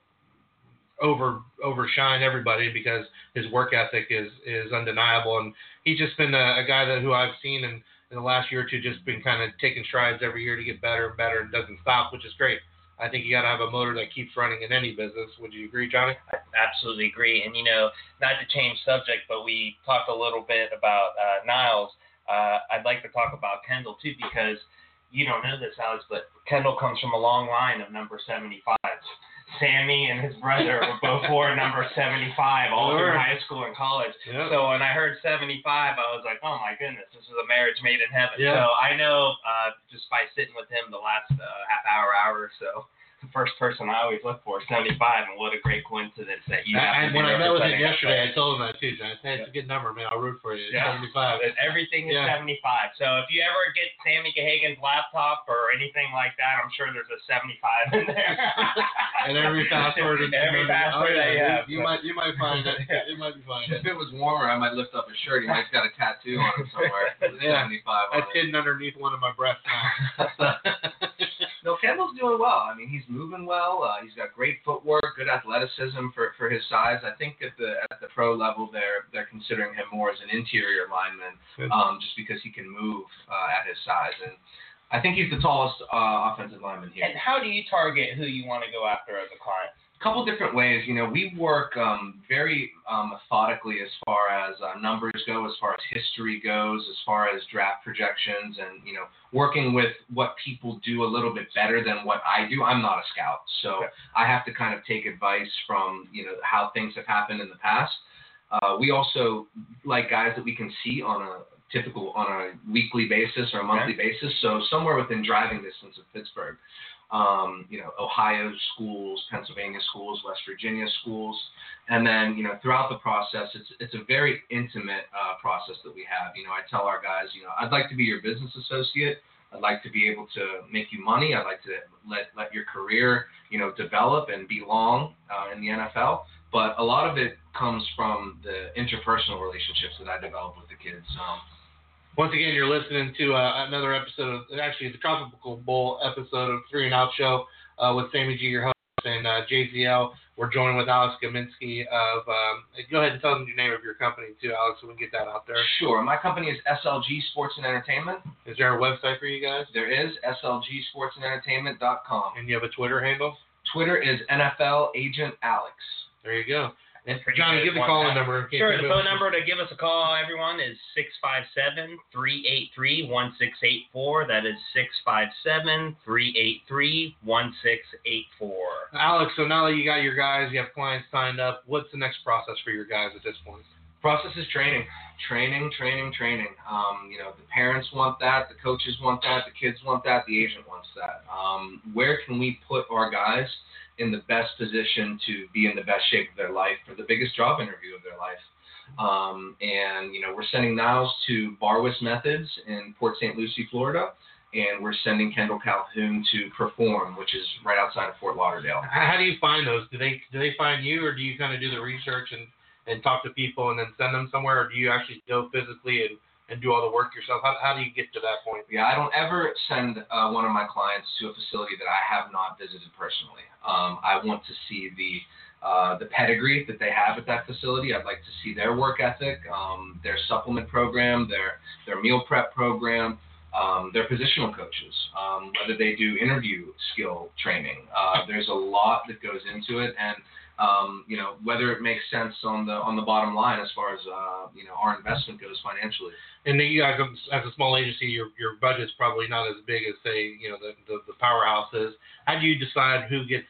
over overshine everybody because his work ethic is is undeniable. And he's just been a, a guy that who I've seen in, in the last year or two just been kind of taking strides every year to get better and better and doesn't stop, which is great. I think you got to have a motor that keeps running in any business. Would you agree, Johnny? I absolutely agree. And you know, not to change subject, but we talked a little bit about uh, Niles. uh, I'd like to talk about Kendall too because you don't know this, Alex, but Kendall comes from a long line of number 75s. Sammy and his brother were both [laughs] wore number 75 all through high school and college. Yep. So when I heard 75, I was like, oh my goodness, this is a marriage made in heaven. Yeah. So I know uh, just by sitting with him the last uh, half hour, hour or so, the first person I always look for 75, and what a great coincidence that you I, I, have when I met with him yesterday, I told him that too. John. I said, it's a good number, man. I'll root for you. Yeah. 75. But everything is Yeah. 75. So if you ever get Sammy Gahagan's laptop or anything like that, I'm sure there's a 75 in there. [laughs] and every password. and- [laughs] every oh, password yeah, that you you- have. You might, you might find it. [laughs] Yeah. It might be fine. If it was warmer, I might lift up his shirt. He might's got a tattoo on him somewhere. Yeah. 75 on That's it. hidden underneath one of my breasts now. No, Kendall's doing well. I mean, he's moving well. Uh, he's got great footwork, good athleticism for, for his size. I think at the at the pro level, they're they're considering him more as an interior lineman, um, just because he can move uh, at his size. And I think he's the tallest uh, offensive lineman here. and how do you target who you want to go after as a client? Couple different ways. You know, we work um, very um, methodically as far as uh, numbers go, as far as history goes, as far as draft projections, and you know, working with what people do a little bit better than what I do. I'm not a scout, so Okay. I have to kind of take advice from you know how things have happened in the past. Uh, we also like guys that we can see on a typical on a weekly basis or a monthly basis. So somewhere within driving distance of Pittsburgh um, you know, Ohio schools, Pennsylvania schools, West Virginia schools, and then you know throughout the process, it's it's a very intimate uh, process that we have. You know, I tell our guys, you know, I'd like to be your business associate. I'd like to be able to make you money. I'd like to let let your career, you know, develop and be long uh, in the NFL. But a lot of it comes from the interpersonal relationships that I develop with the kids. Um, Once again, you're listening to uh, another episode of actually the Tropical Bowl episode of Three and Out Show uh, with Sammy G, your host, and uh, JZL. We're joined with Alex Gaminsky of. Um, go ahead and tell them your name of your company too, Alex, so we can get that out there. sure, my company is SLG Sports and Entertainment. Is there a website for you guys? There is slgsportsandentertainment.com. And you have a Twitter handle? Twitter is NFL Agent Alex. There you go. And Pretty Johnny, good. give the call-in number. in case Sure, the anybody- phone number to give us a call, everyone, is 657 383 1684. That is 657 383 1684. Alex, so now that you got your guys, you have clients signed up, what's the next process for your guys at this point? Process is training, training, training, training. Um, you know, the parents want that, the coaches want that, the kids want that, the agent wants that. Um, where can we put our guys in the best position to be in the best shape of their life for the biggest job interview of their life? Um, and you know, we're sending Niles to Barwis Methods in Port St. Lucie, Florida, and we're sending Kendall Calhoun to Perform, which is right outside of Fort Lauderdale. How do you find those? Do they do they find you, or do you kind of do the research and, and talk to people and then send them somewhere, or do you actually go physically and, and do all the work yourself? How, how do you get to that point? Yeah, I don't ever send uh, one of my clients to a facility that I have not visited personally. Um, I want to see the uh, the pedigree that they have at that facility. I'd like to see their work ethic, um, their supplement program, their their meal prep program, um, their positional coaches, um, whether they do interview skill training. Uh, there's a lot that goes into it, and um, you know whether it makes sense on the on the bottom line as far as uh, you know our investment goes financially. And you guys, as a small agency, your your budget's probably not as big as say you know the the, the powerhouse is. How do you decide who gets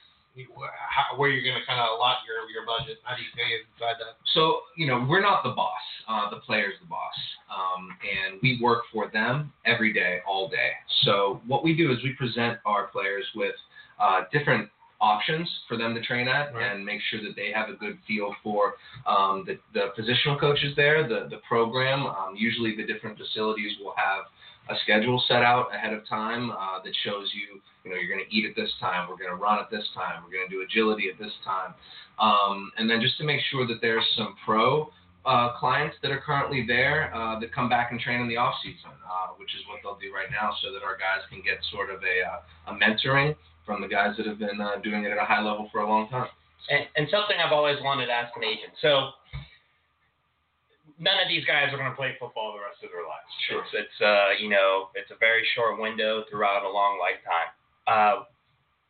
how, where you're going to kind of allot your your budget? How do you, how do you decide that? So, you know, we're not the boss. Uh, the player's the boss. Um, and we work for them every day, all day. So, what we do is we present our players with uh, different options for them to train at Right. and make sure that they have a good feel for um, the, the positional coaches there, the, the program. Um, usually, the different facilities will have a schedule set out ahead of time uh, that shows you, you know, you're going to eat at this time, we're going to run at this time, we're going to do agility at this time. Um, and then just to make sure that there's some pro uh, clients that are currently there uh, that come back and train in the off season, uh, which is what they'll do right now, so that our guys can get sort of a, uh, a mentoring from the guys that have been uh, doing it at a high level for a long time. And, and something I've always wanted to ask an agent. So, none of these guys are going to play football the rest of their lives. Sure. It's, it's uh, you know, it's a very short window throughout a long lifetime. Uh,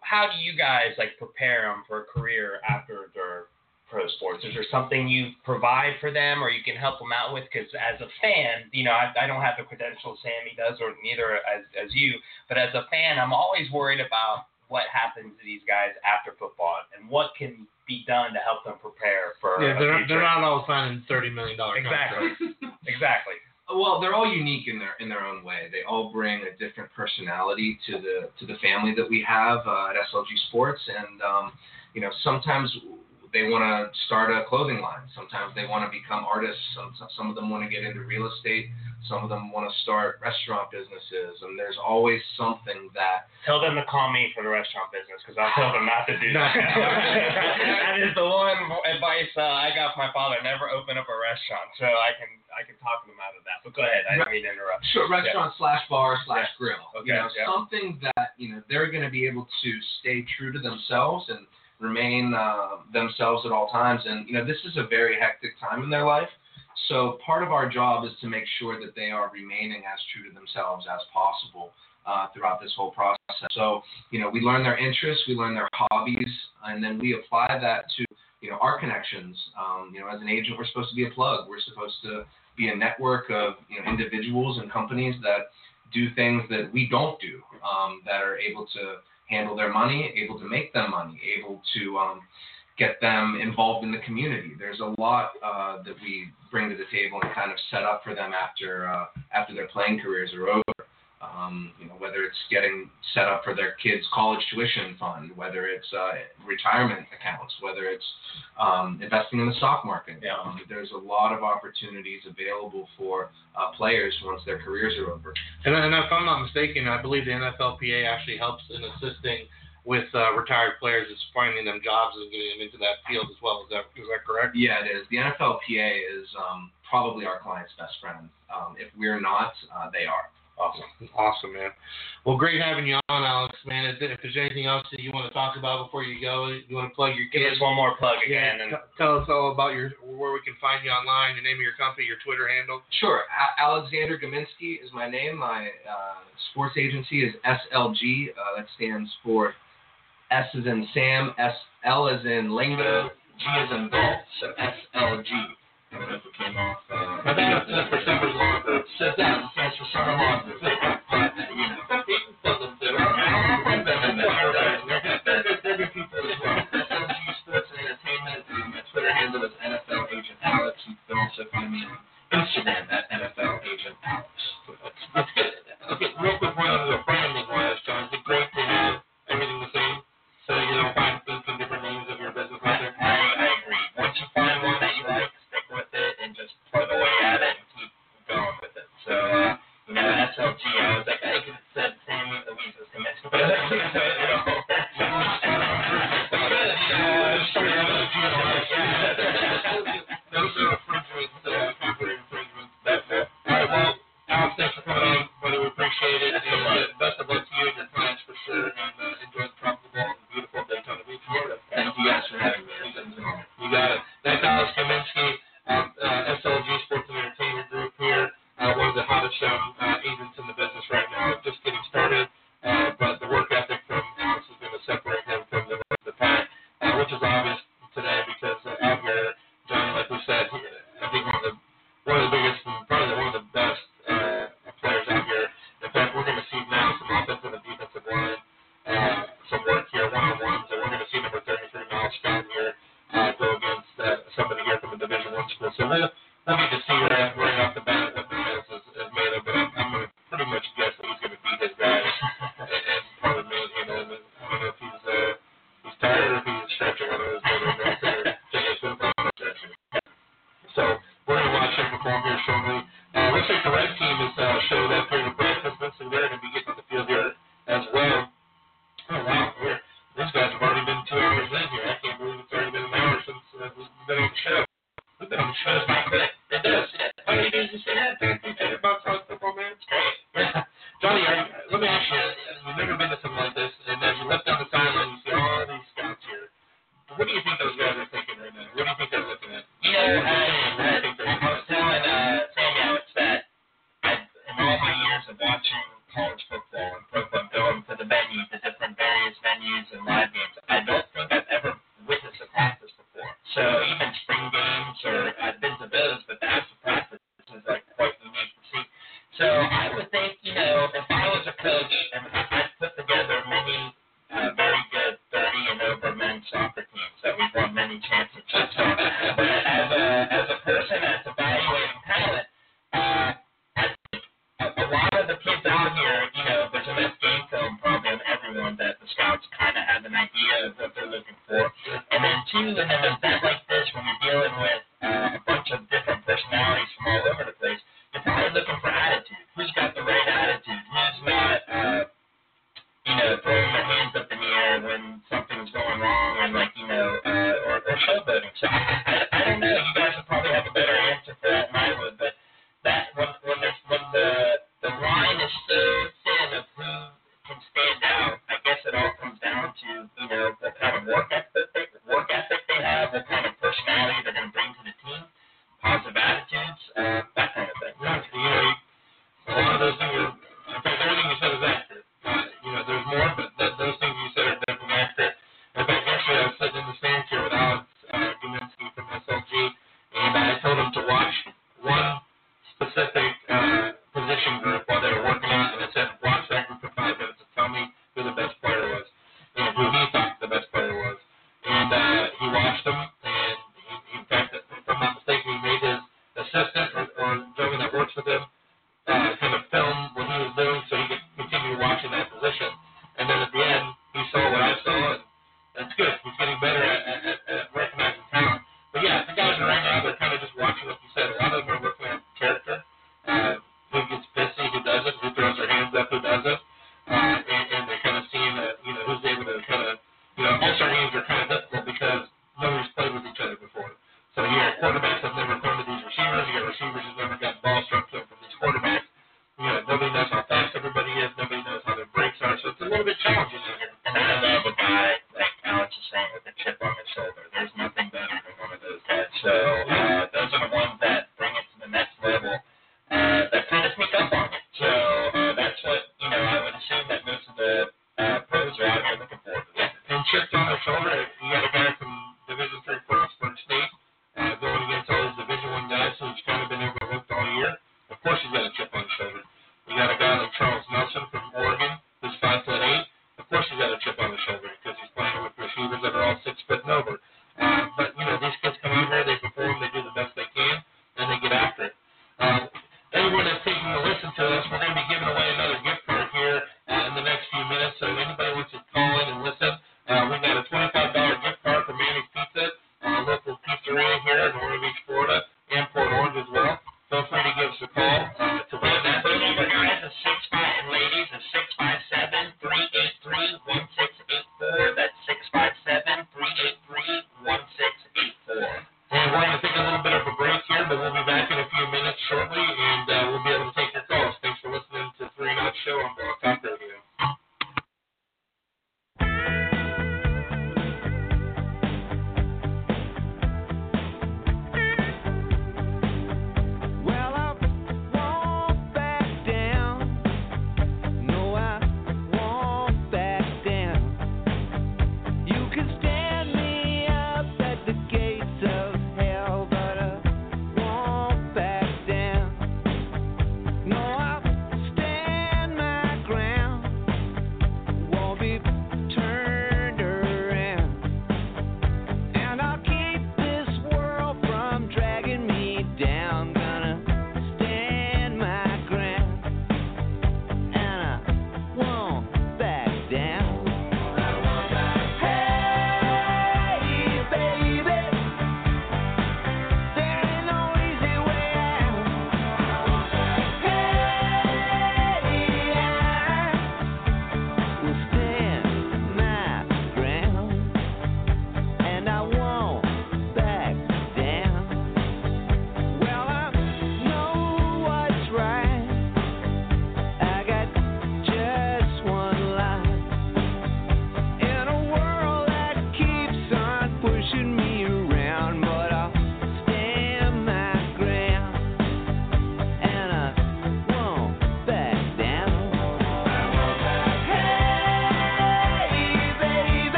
how do you guys like prepare them for a career after their pro sports? Is there something you provide for them, or you can help them out with? Because as a fan, you know, I, I don't have the credentials Sammy does, or neither as as you. But as a fan, I'm always worried about what happens to these guys after football and what can be done to help them prepare for Yeah, they're not, future. they're not all signing thirty million dollar exactly, [laughs] exactly. Well, they're all unique in their in their own way. They all bring a different personality to the to the family that we have uh, at SLG Sports, and um, you know sometimes they want to start a clothing line. Sometimes they want to become artists. Some some of them want to get into real estate. Some of them want to start restaurant businesses, and there's always something that Tell them to call me for the restaurant business because I'll tell them not to do [laughs] that. [laughs] that is the one advice uh, I got from my father: never open up a restaurant. So I can I can talk them out of that. But go ahead. I didn't mean to interrupt. Sure, restaurant slash bar slash grill. Okay, you know, yeah. something that you know they're going to be able to stay true to themselves and remain uh, themselves at all times. And you know, this is a very hectic time in their life. So part of our job is to make sure that they are remaining as true to themselves as possible uh, throughout this whole process. So you know, we learn their interests, we learn their hobbies, and then we apply that to you know our connections. Um, you know, as an agent, we're supposed to be a plug. We're supposed to be a network of you know individuals and companies that do things that we don't do, um, that are able to handle their money, able to make them money, able to um, get them involved in the community. There's a lot uh, that we bring to the table and kind of set up for them after uh, after their playing careers are over. Um, you know, whether it's getting set up for their kids' college tuition fund, whether it's uh, retirement accounts, whether it's um, investing in the stock market. Yeah. Um, there's a lot of opportunities available for uh, players once their careers are over. And, and if I'm not mistaken, I believe the NFLPA actually helps in assisting with uh, retired players is finding them jobs and getting them into that field as well. Is that is that correct? Yeah, it is. The NFLPA is um, probably our client's best friend. Um, if we're not, uh, they are. Awesome, awesome, man. Well, great having you on, Alex, man. If, if there's anything else that you want to talk about before you go, you want to plug your Give kids. us one more plug Yeah, again. And t- tell us all about your where we can find you online, the name of your company, your Twitter handle. Sure. A- Alexander Gaminsky is my name. My uh, sports agency is SLG. Uh, that stands for S is in Sam, S L is in Lingo, G is in golf. So SLG. Entertainment. Um, is NFL Agent Alex. You also on Instagram at NFL Agent Alex. Let's get okay, real quick one on the branding wise, John. Is it great to have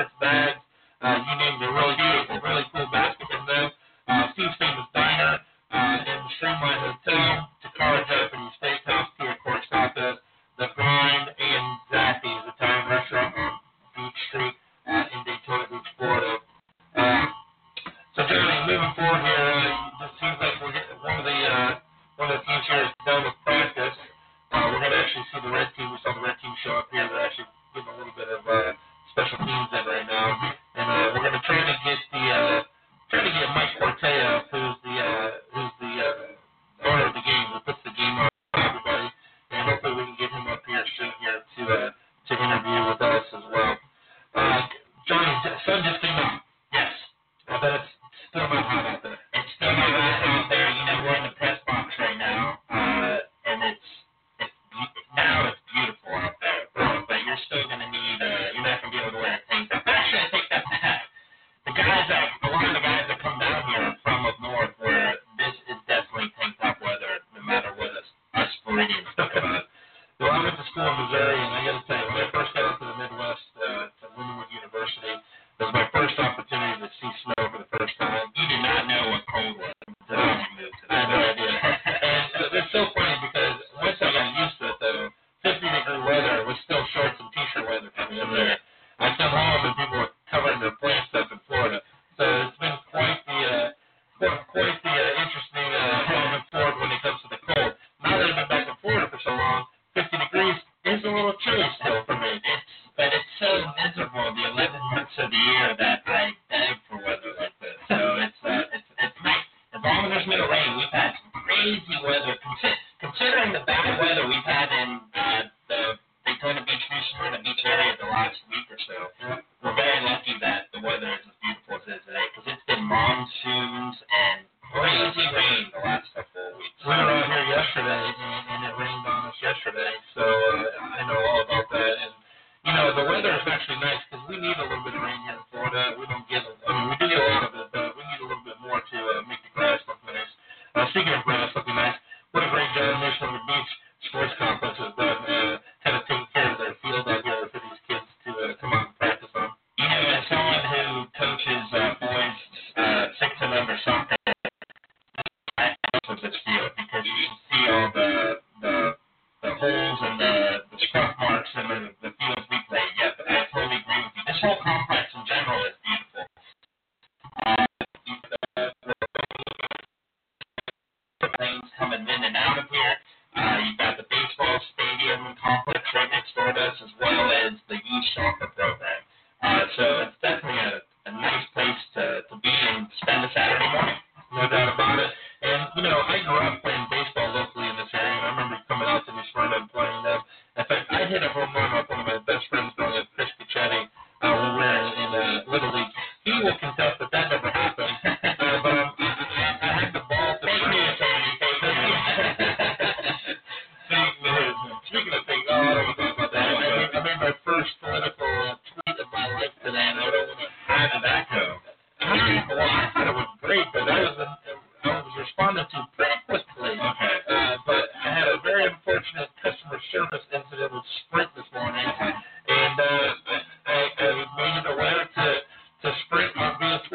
That's bad. Uh, you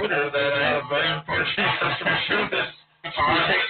Twitter that I had a very unfortunate customer service contact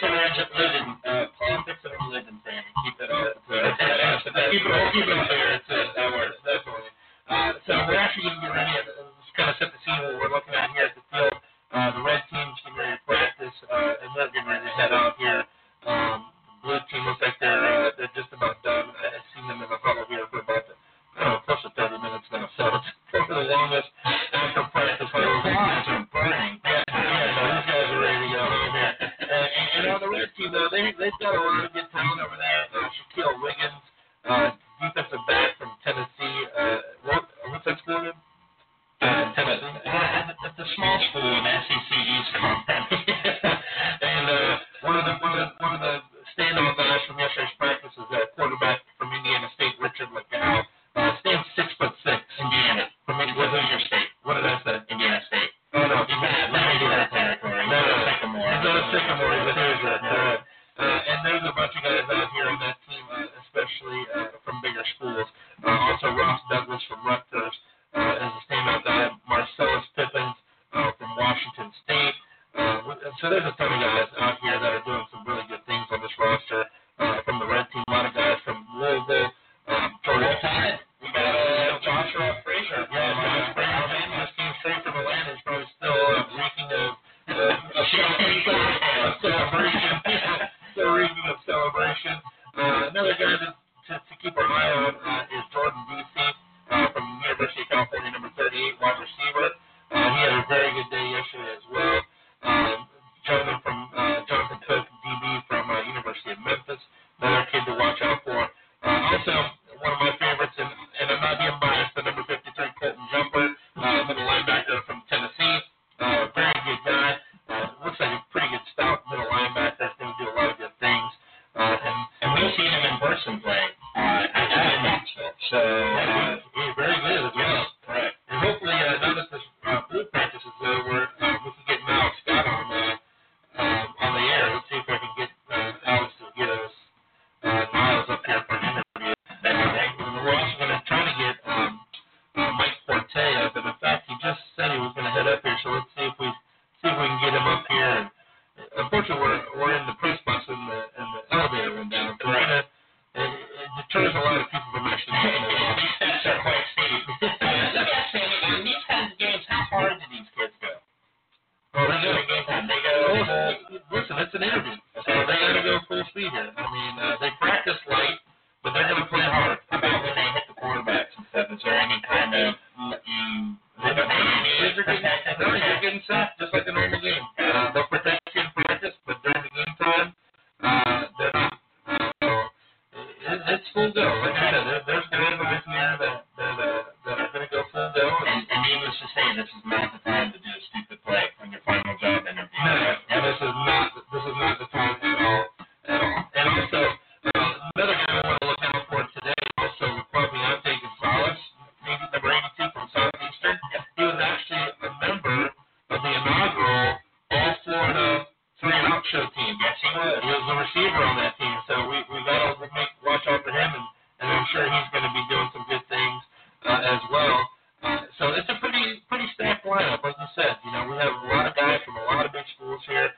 here.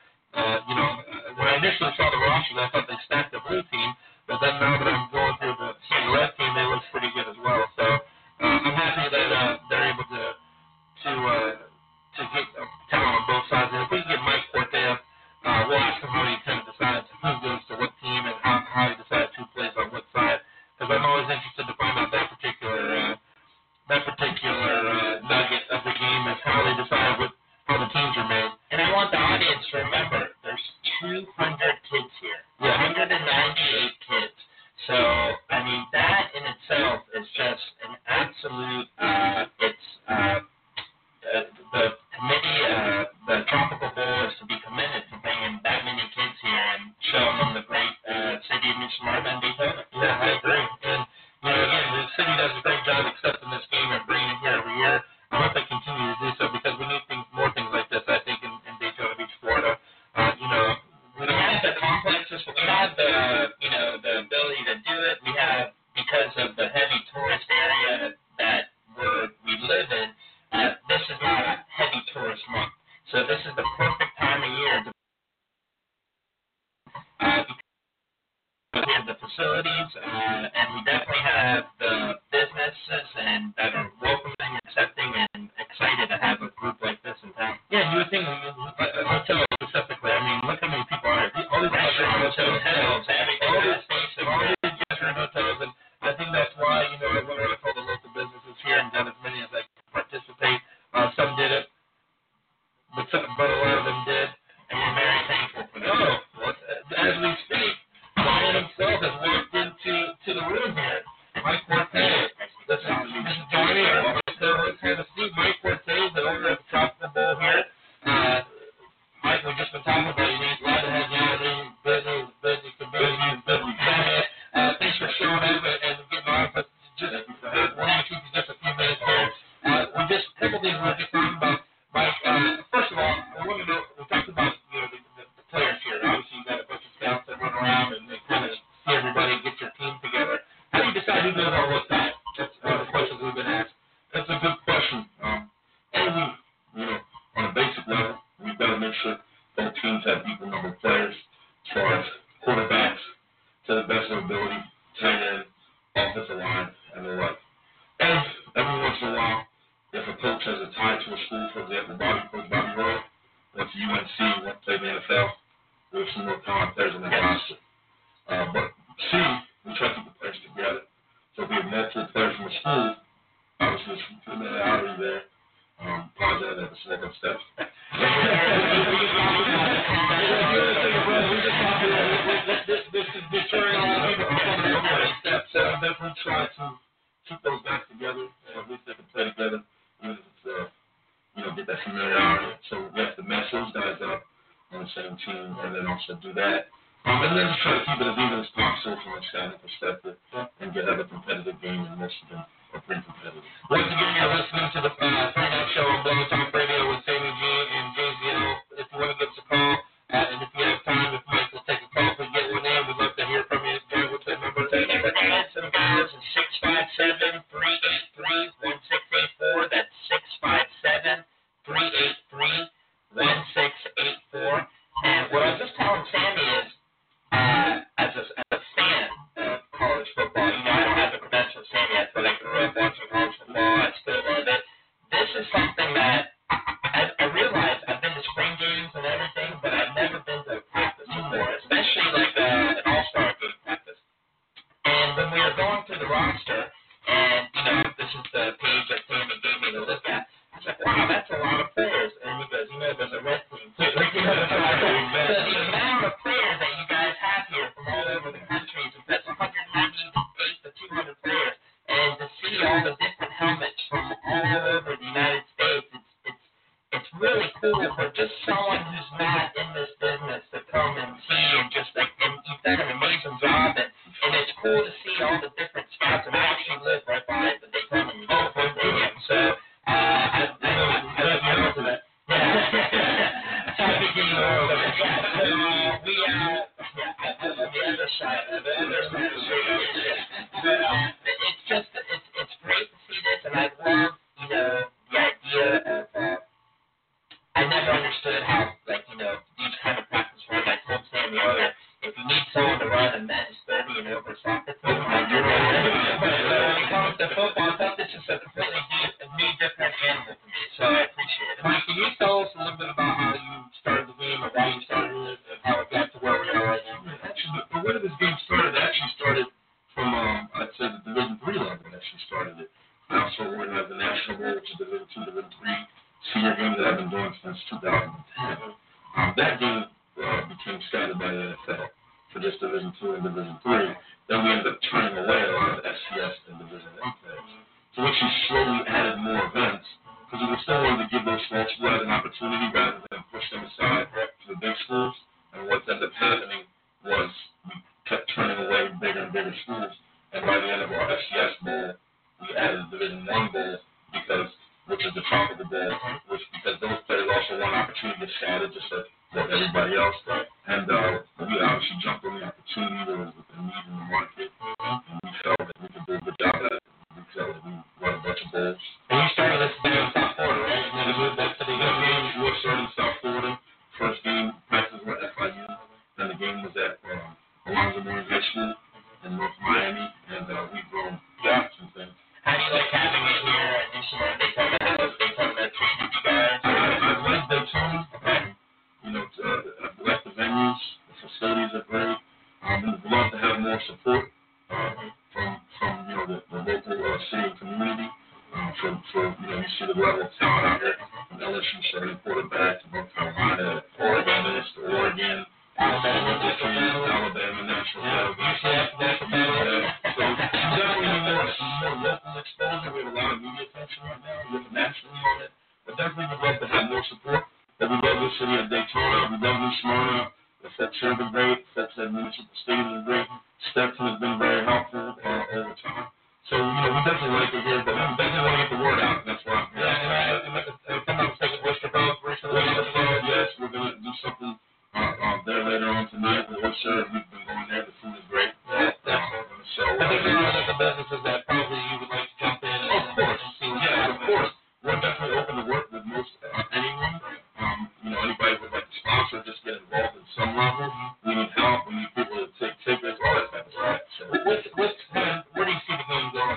What? What? where, where do you see the game going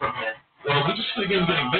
from here? Well, we just see the game getting better.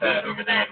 That over there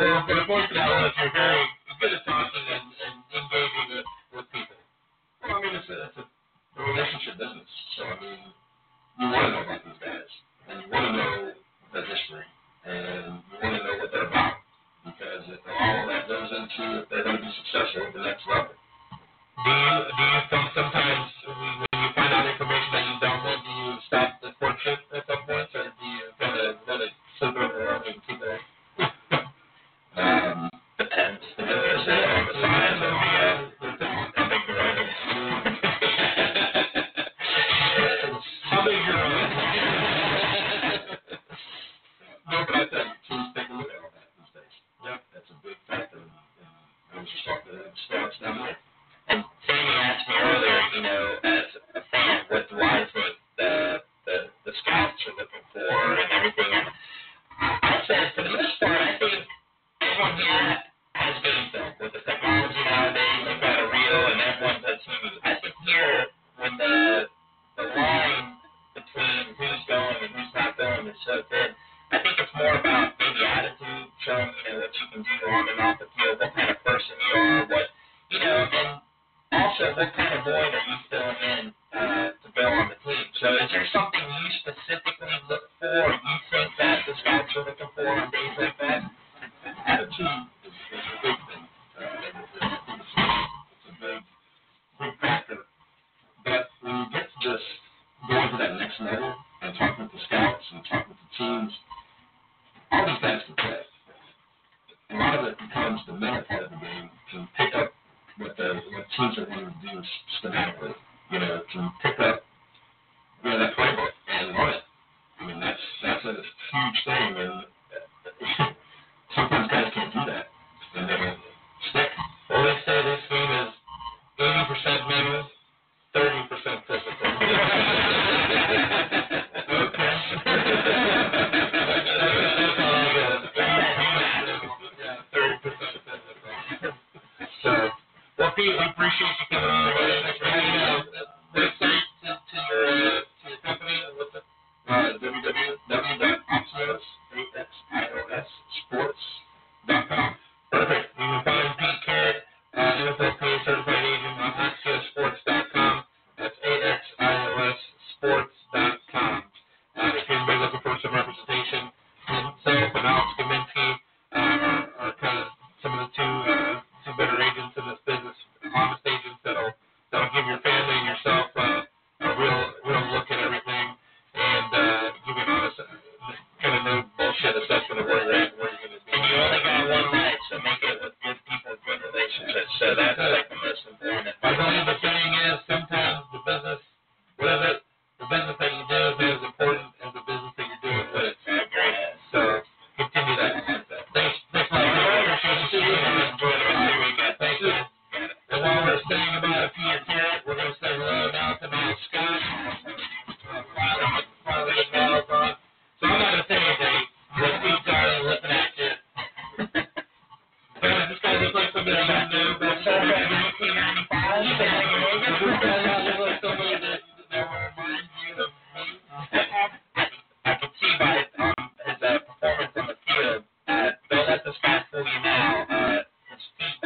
Well, but unfortunately,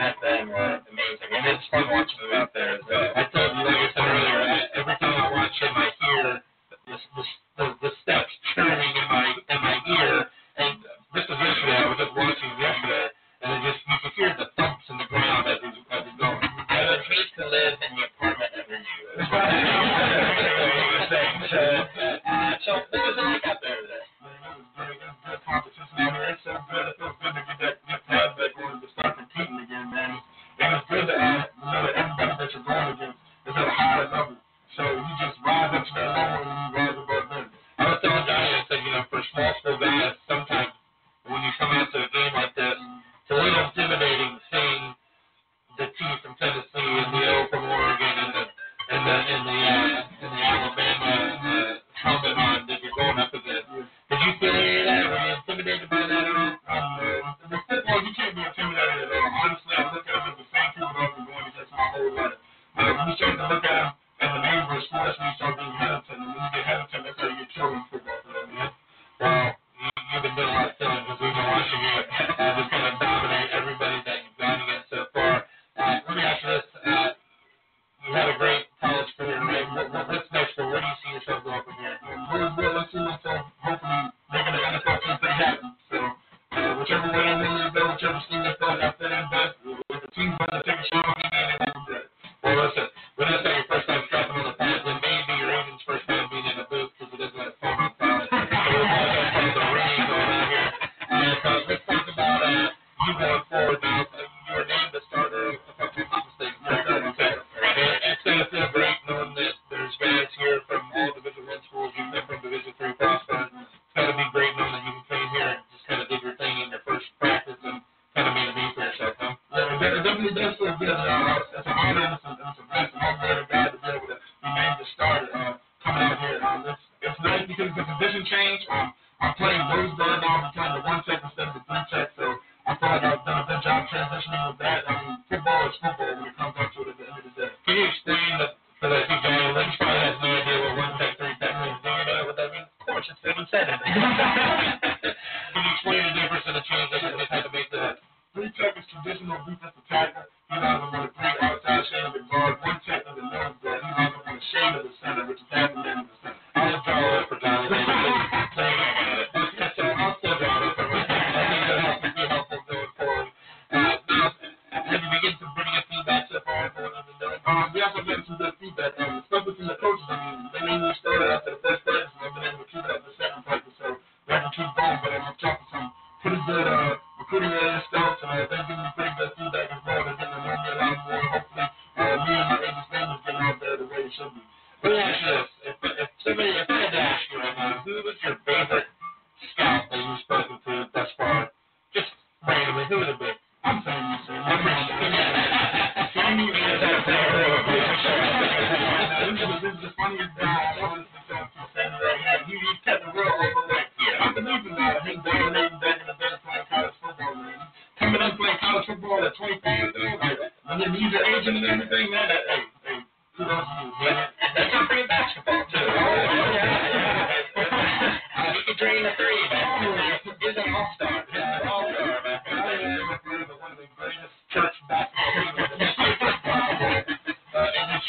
since then were amazing. And it's fun watching them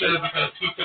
Uh, and it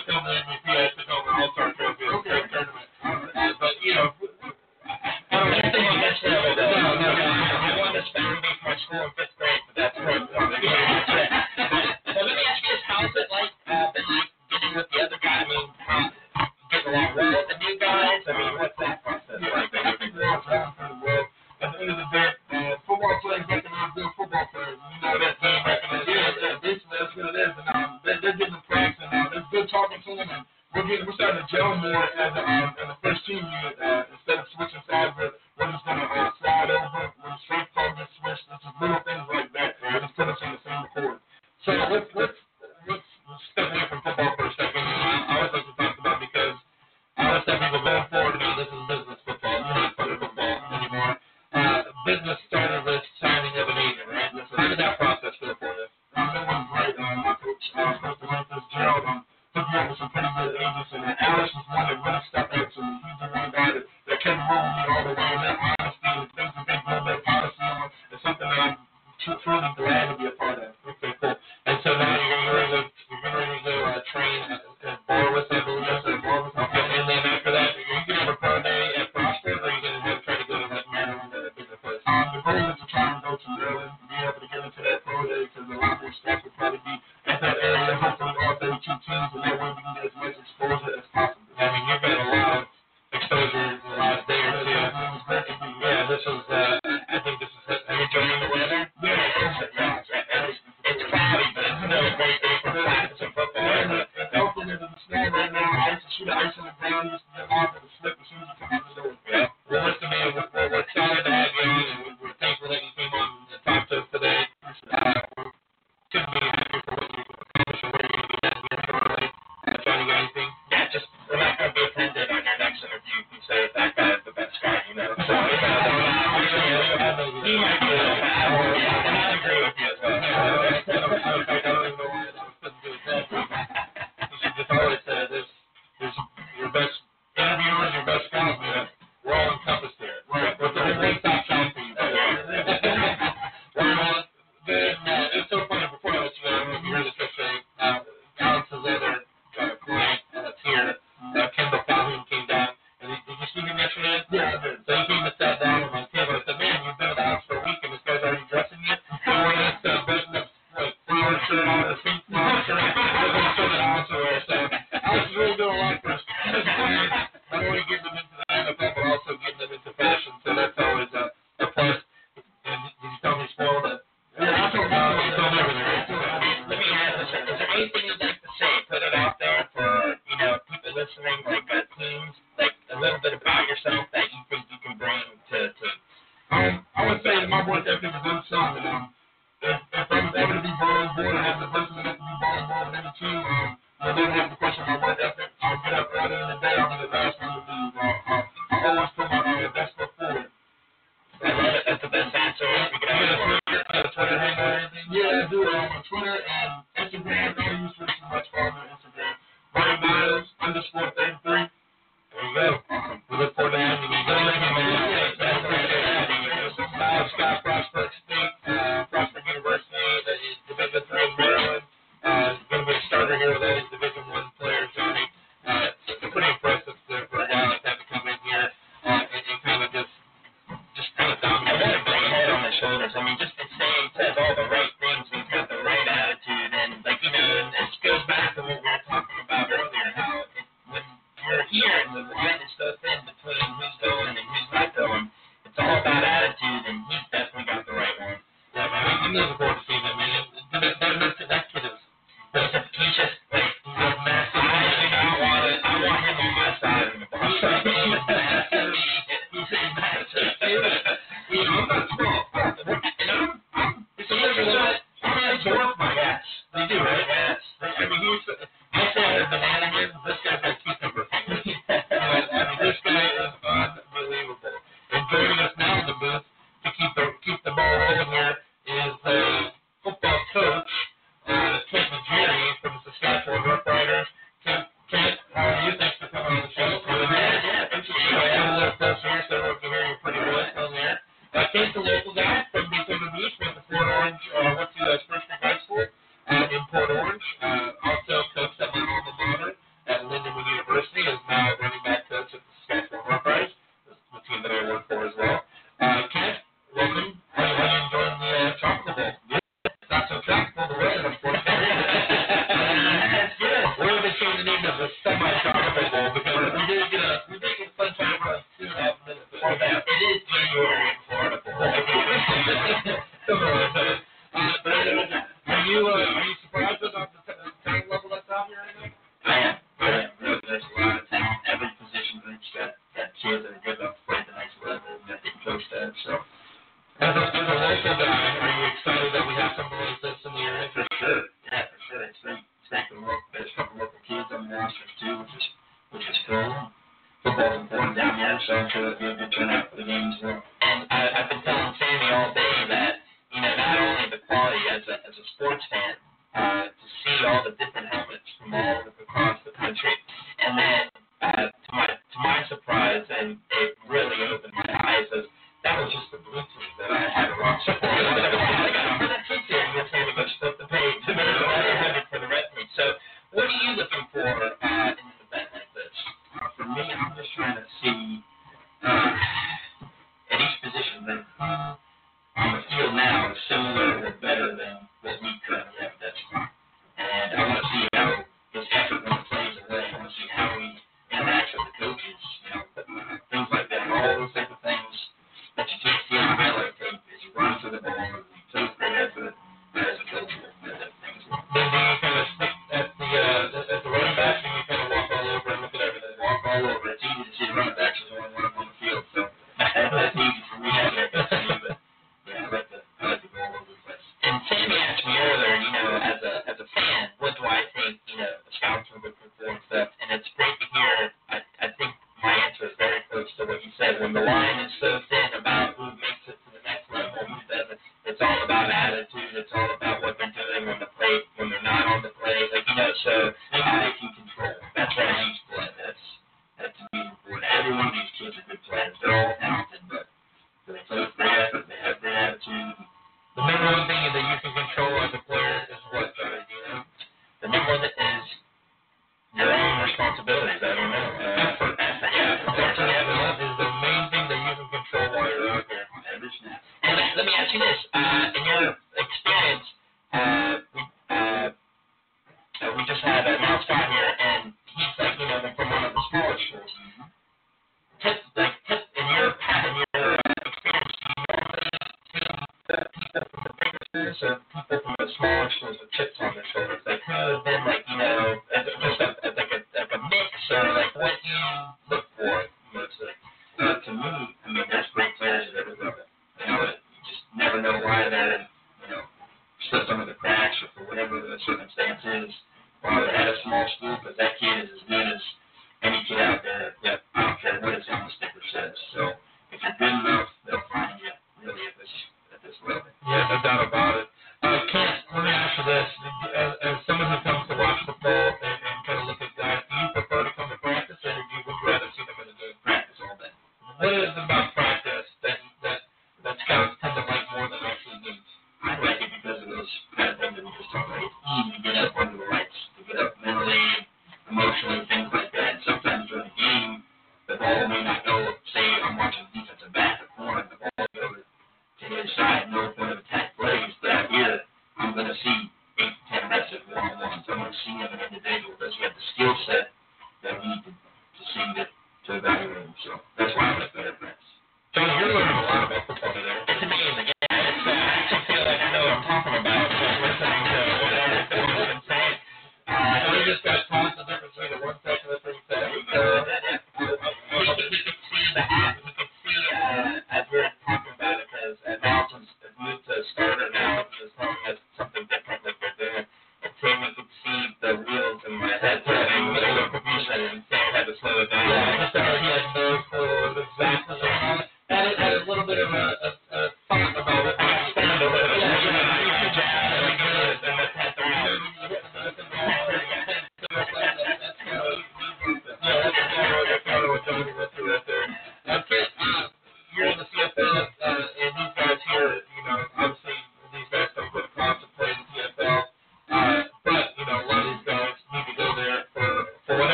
let,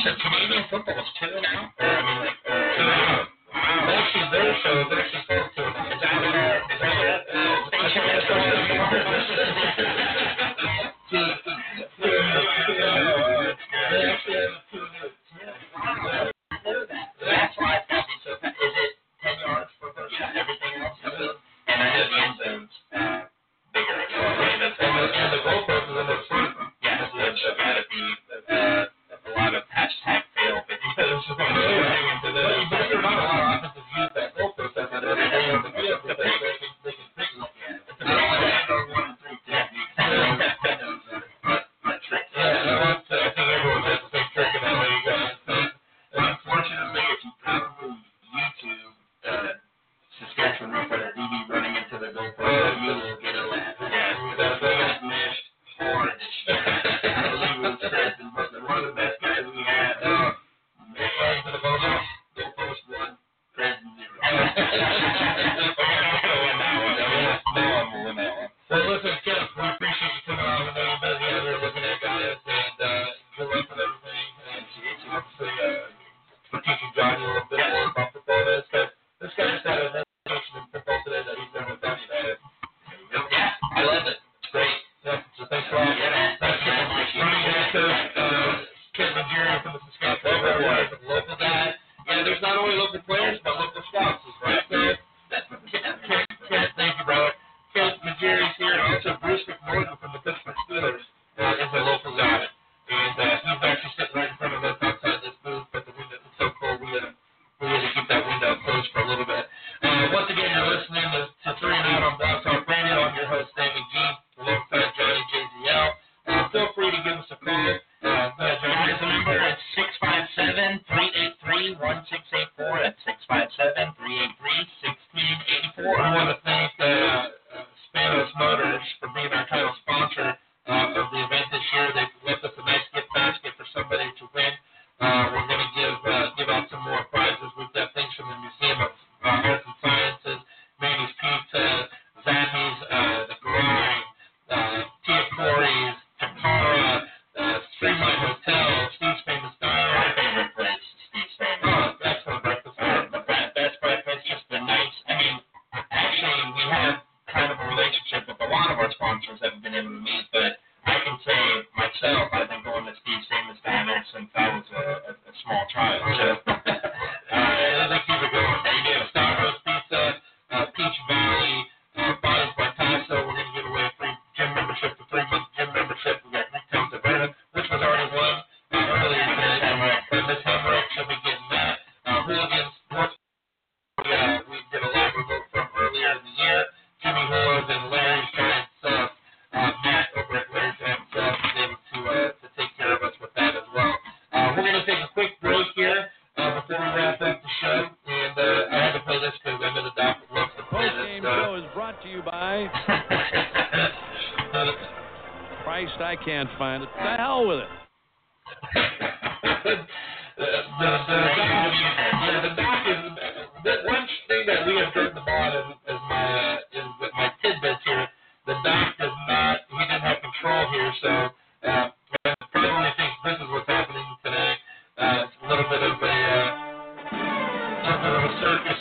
so Canadian football is two now. Uh, most of their shows actually start to circus.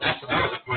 That's, that was a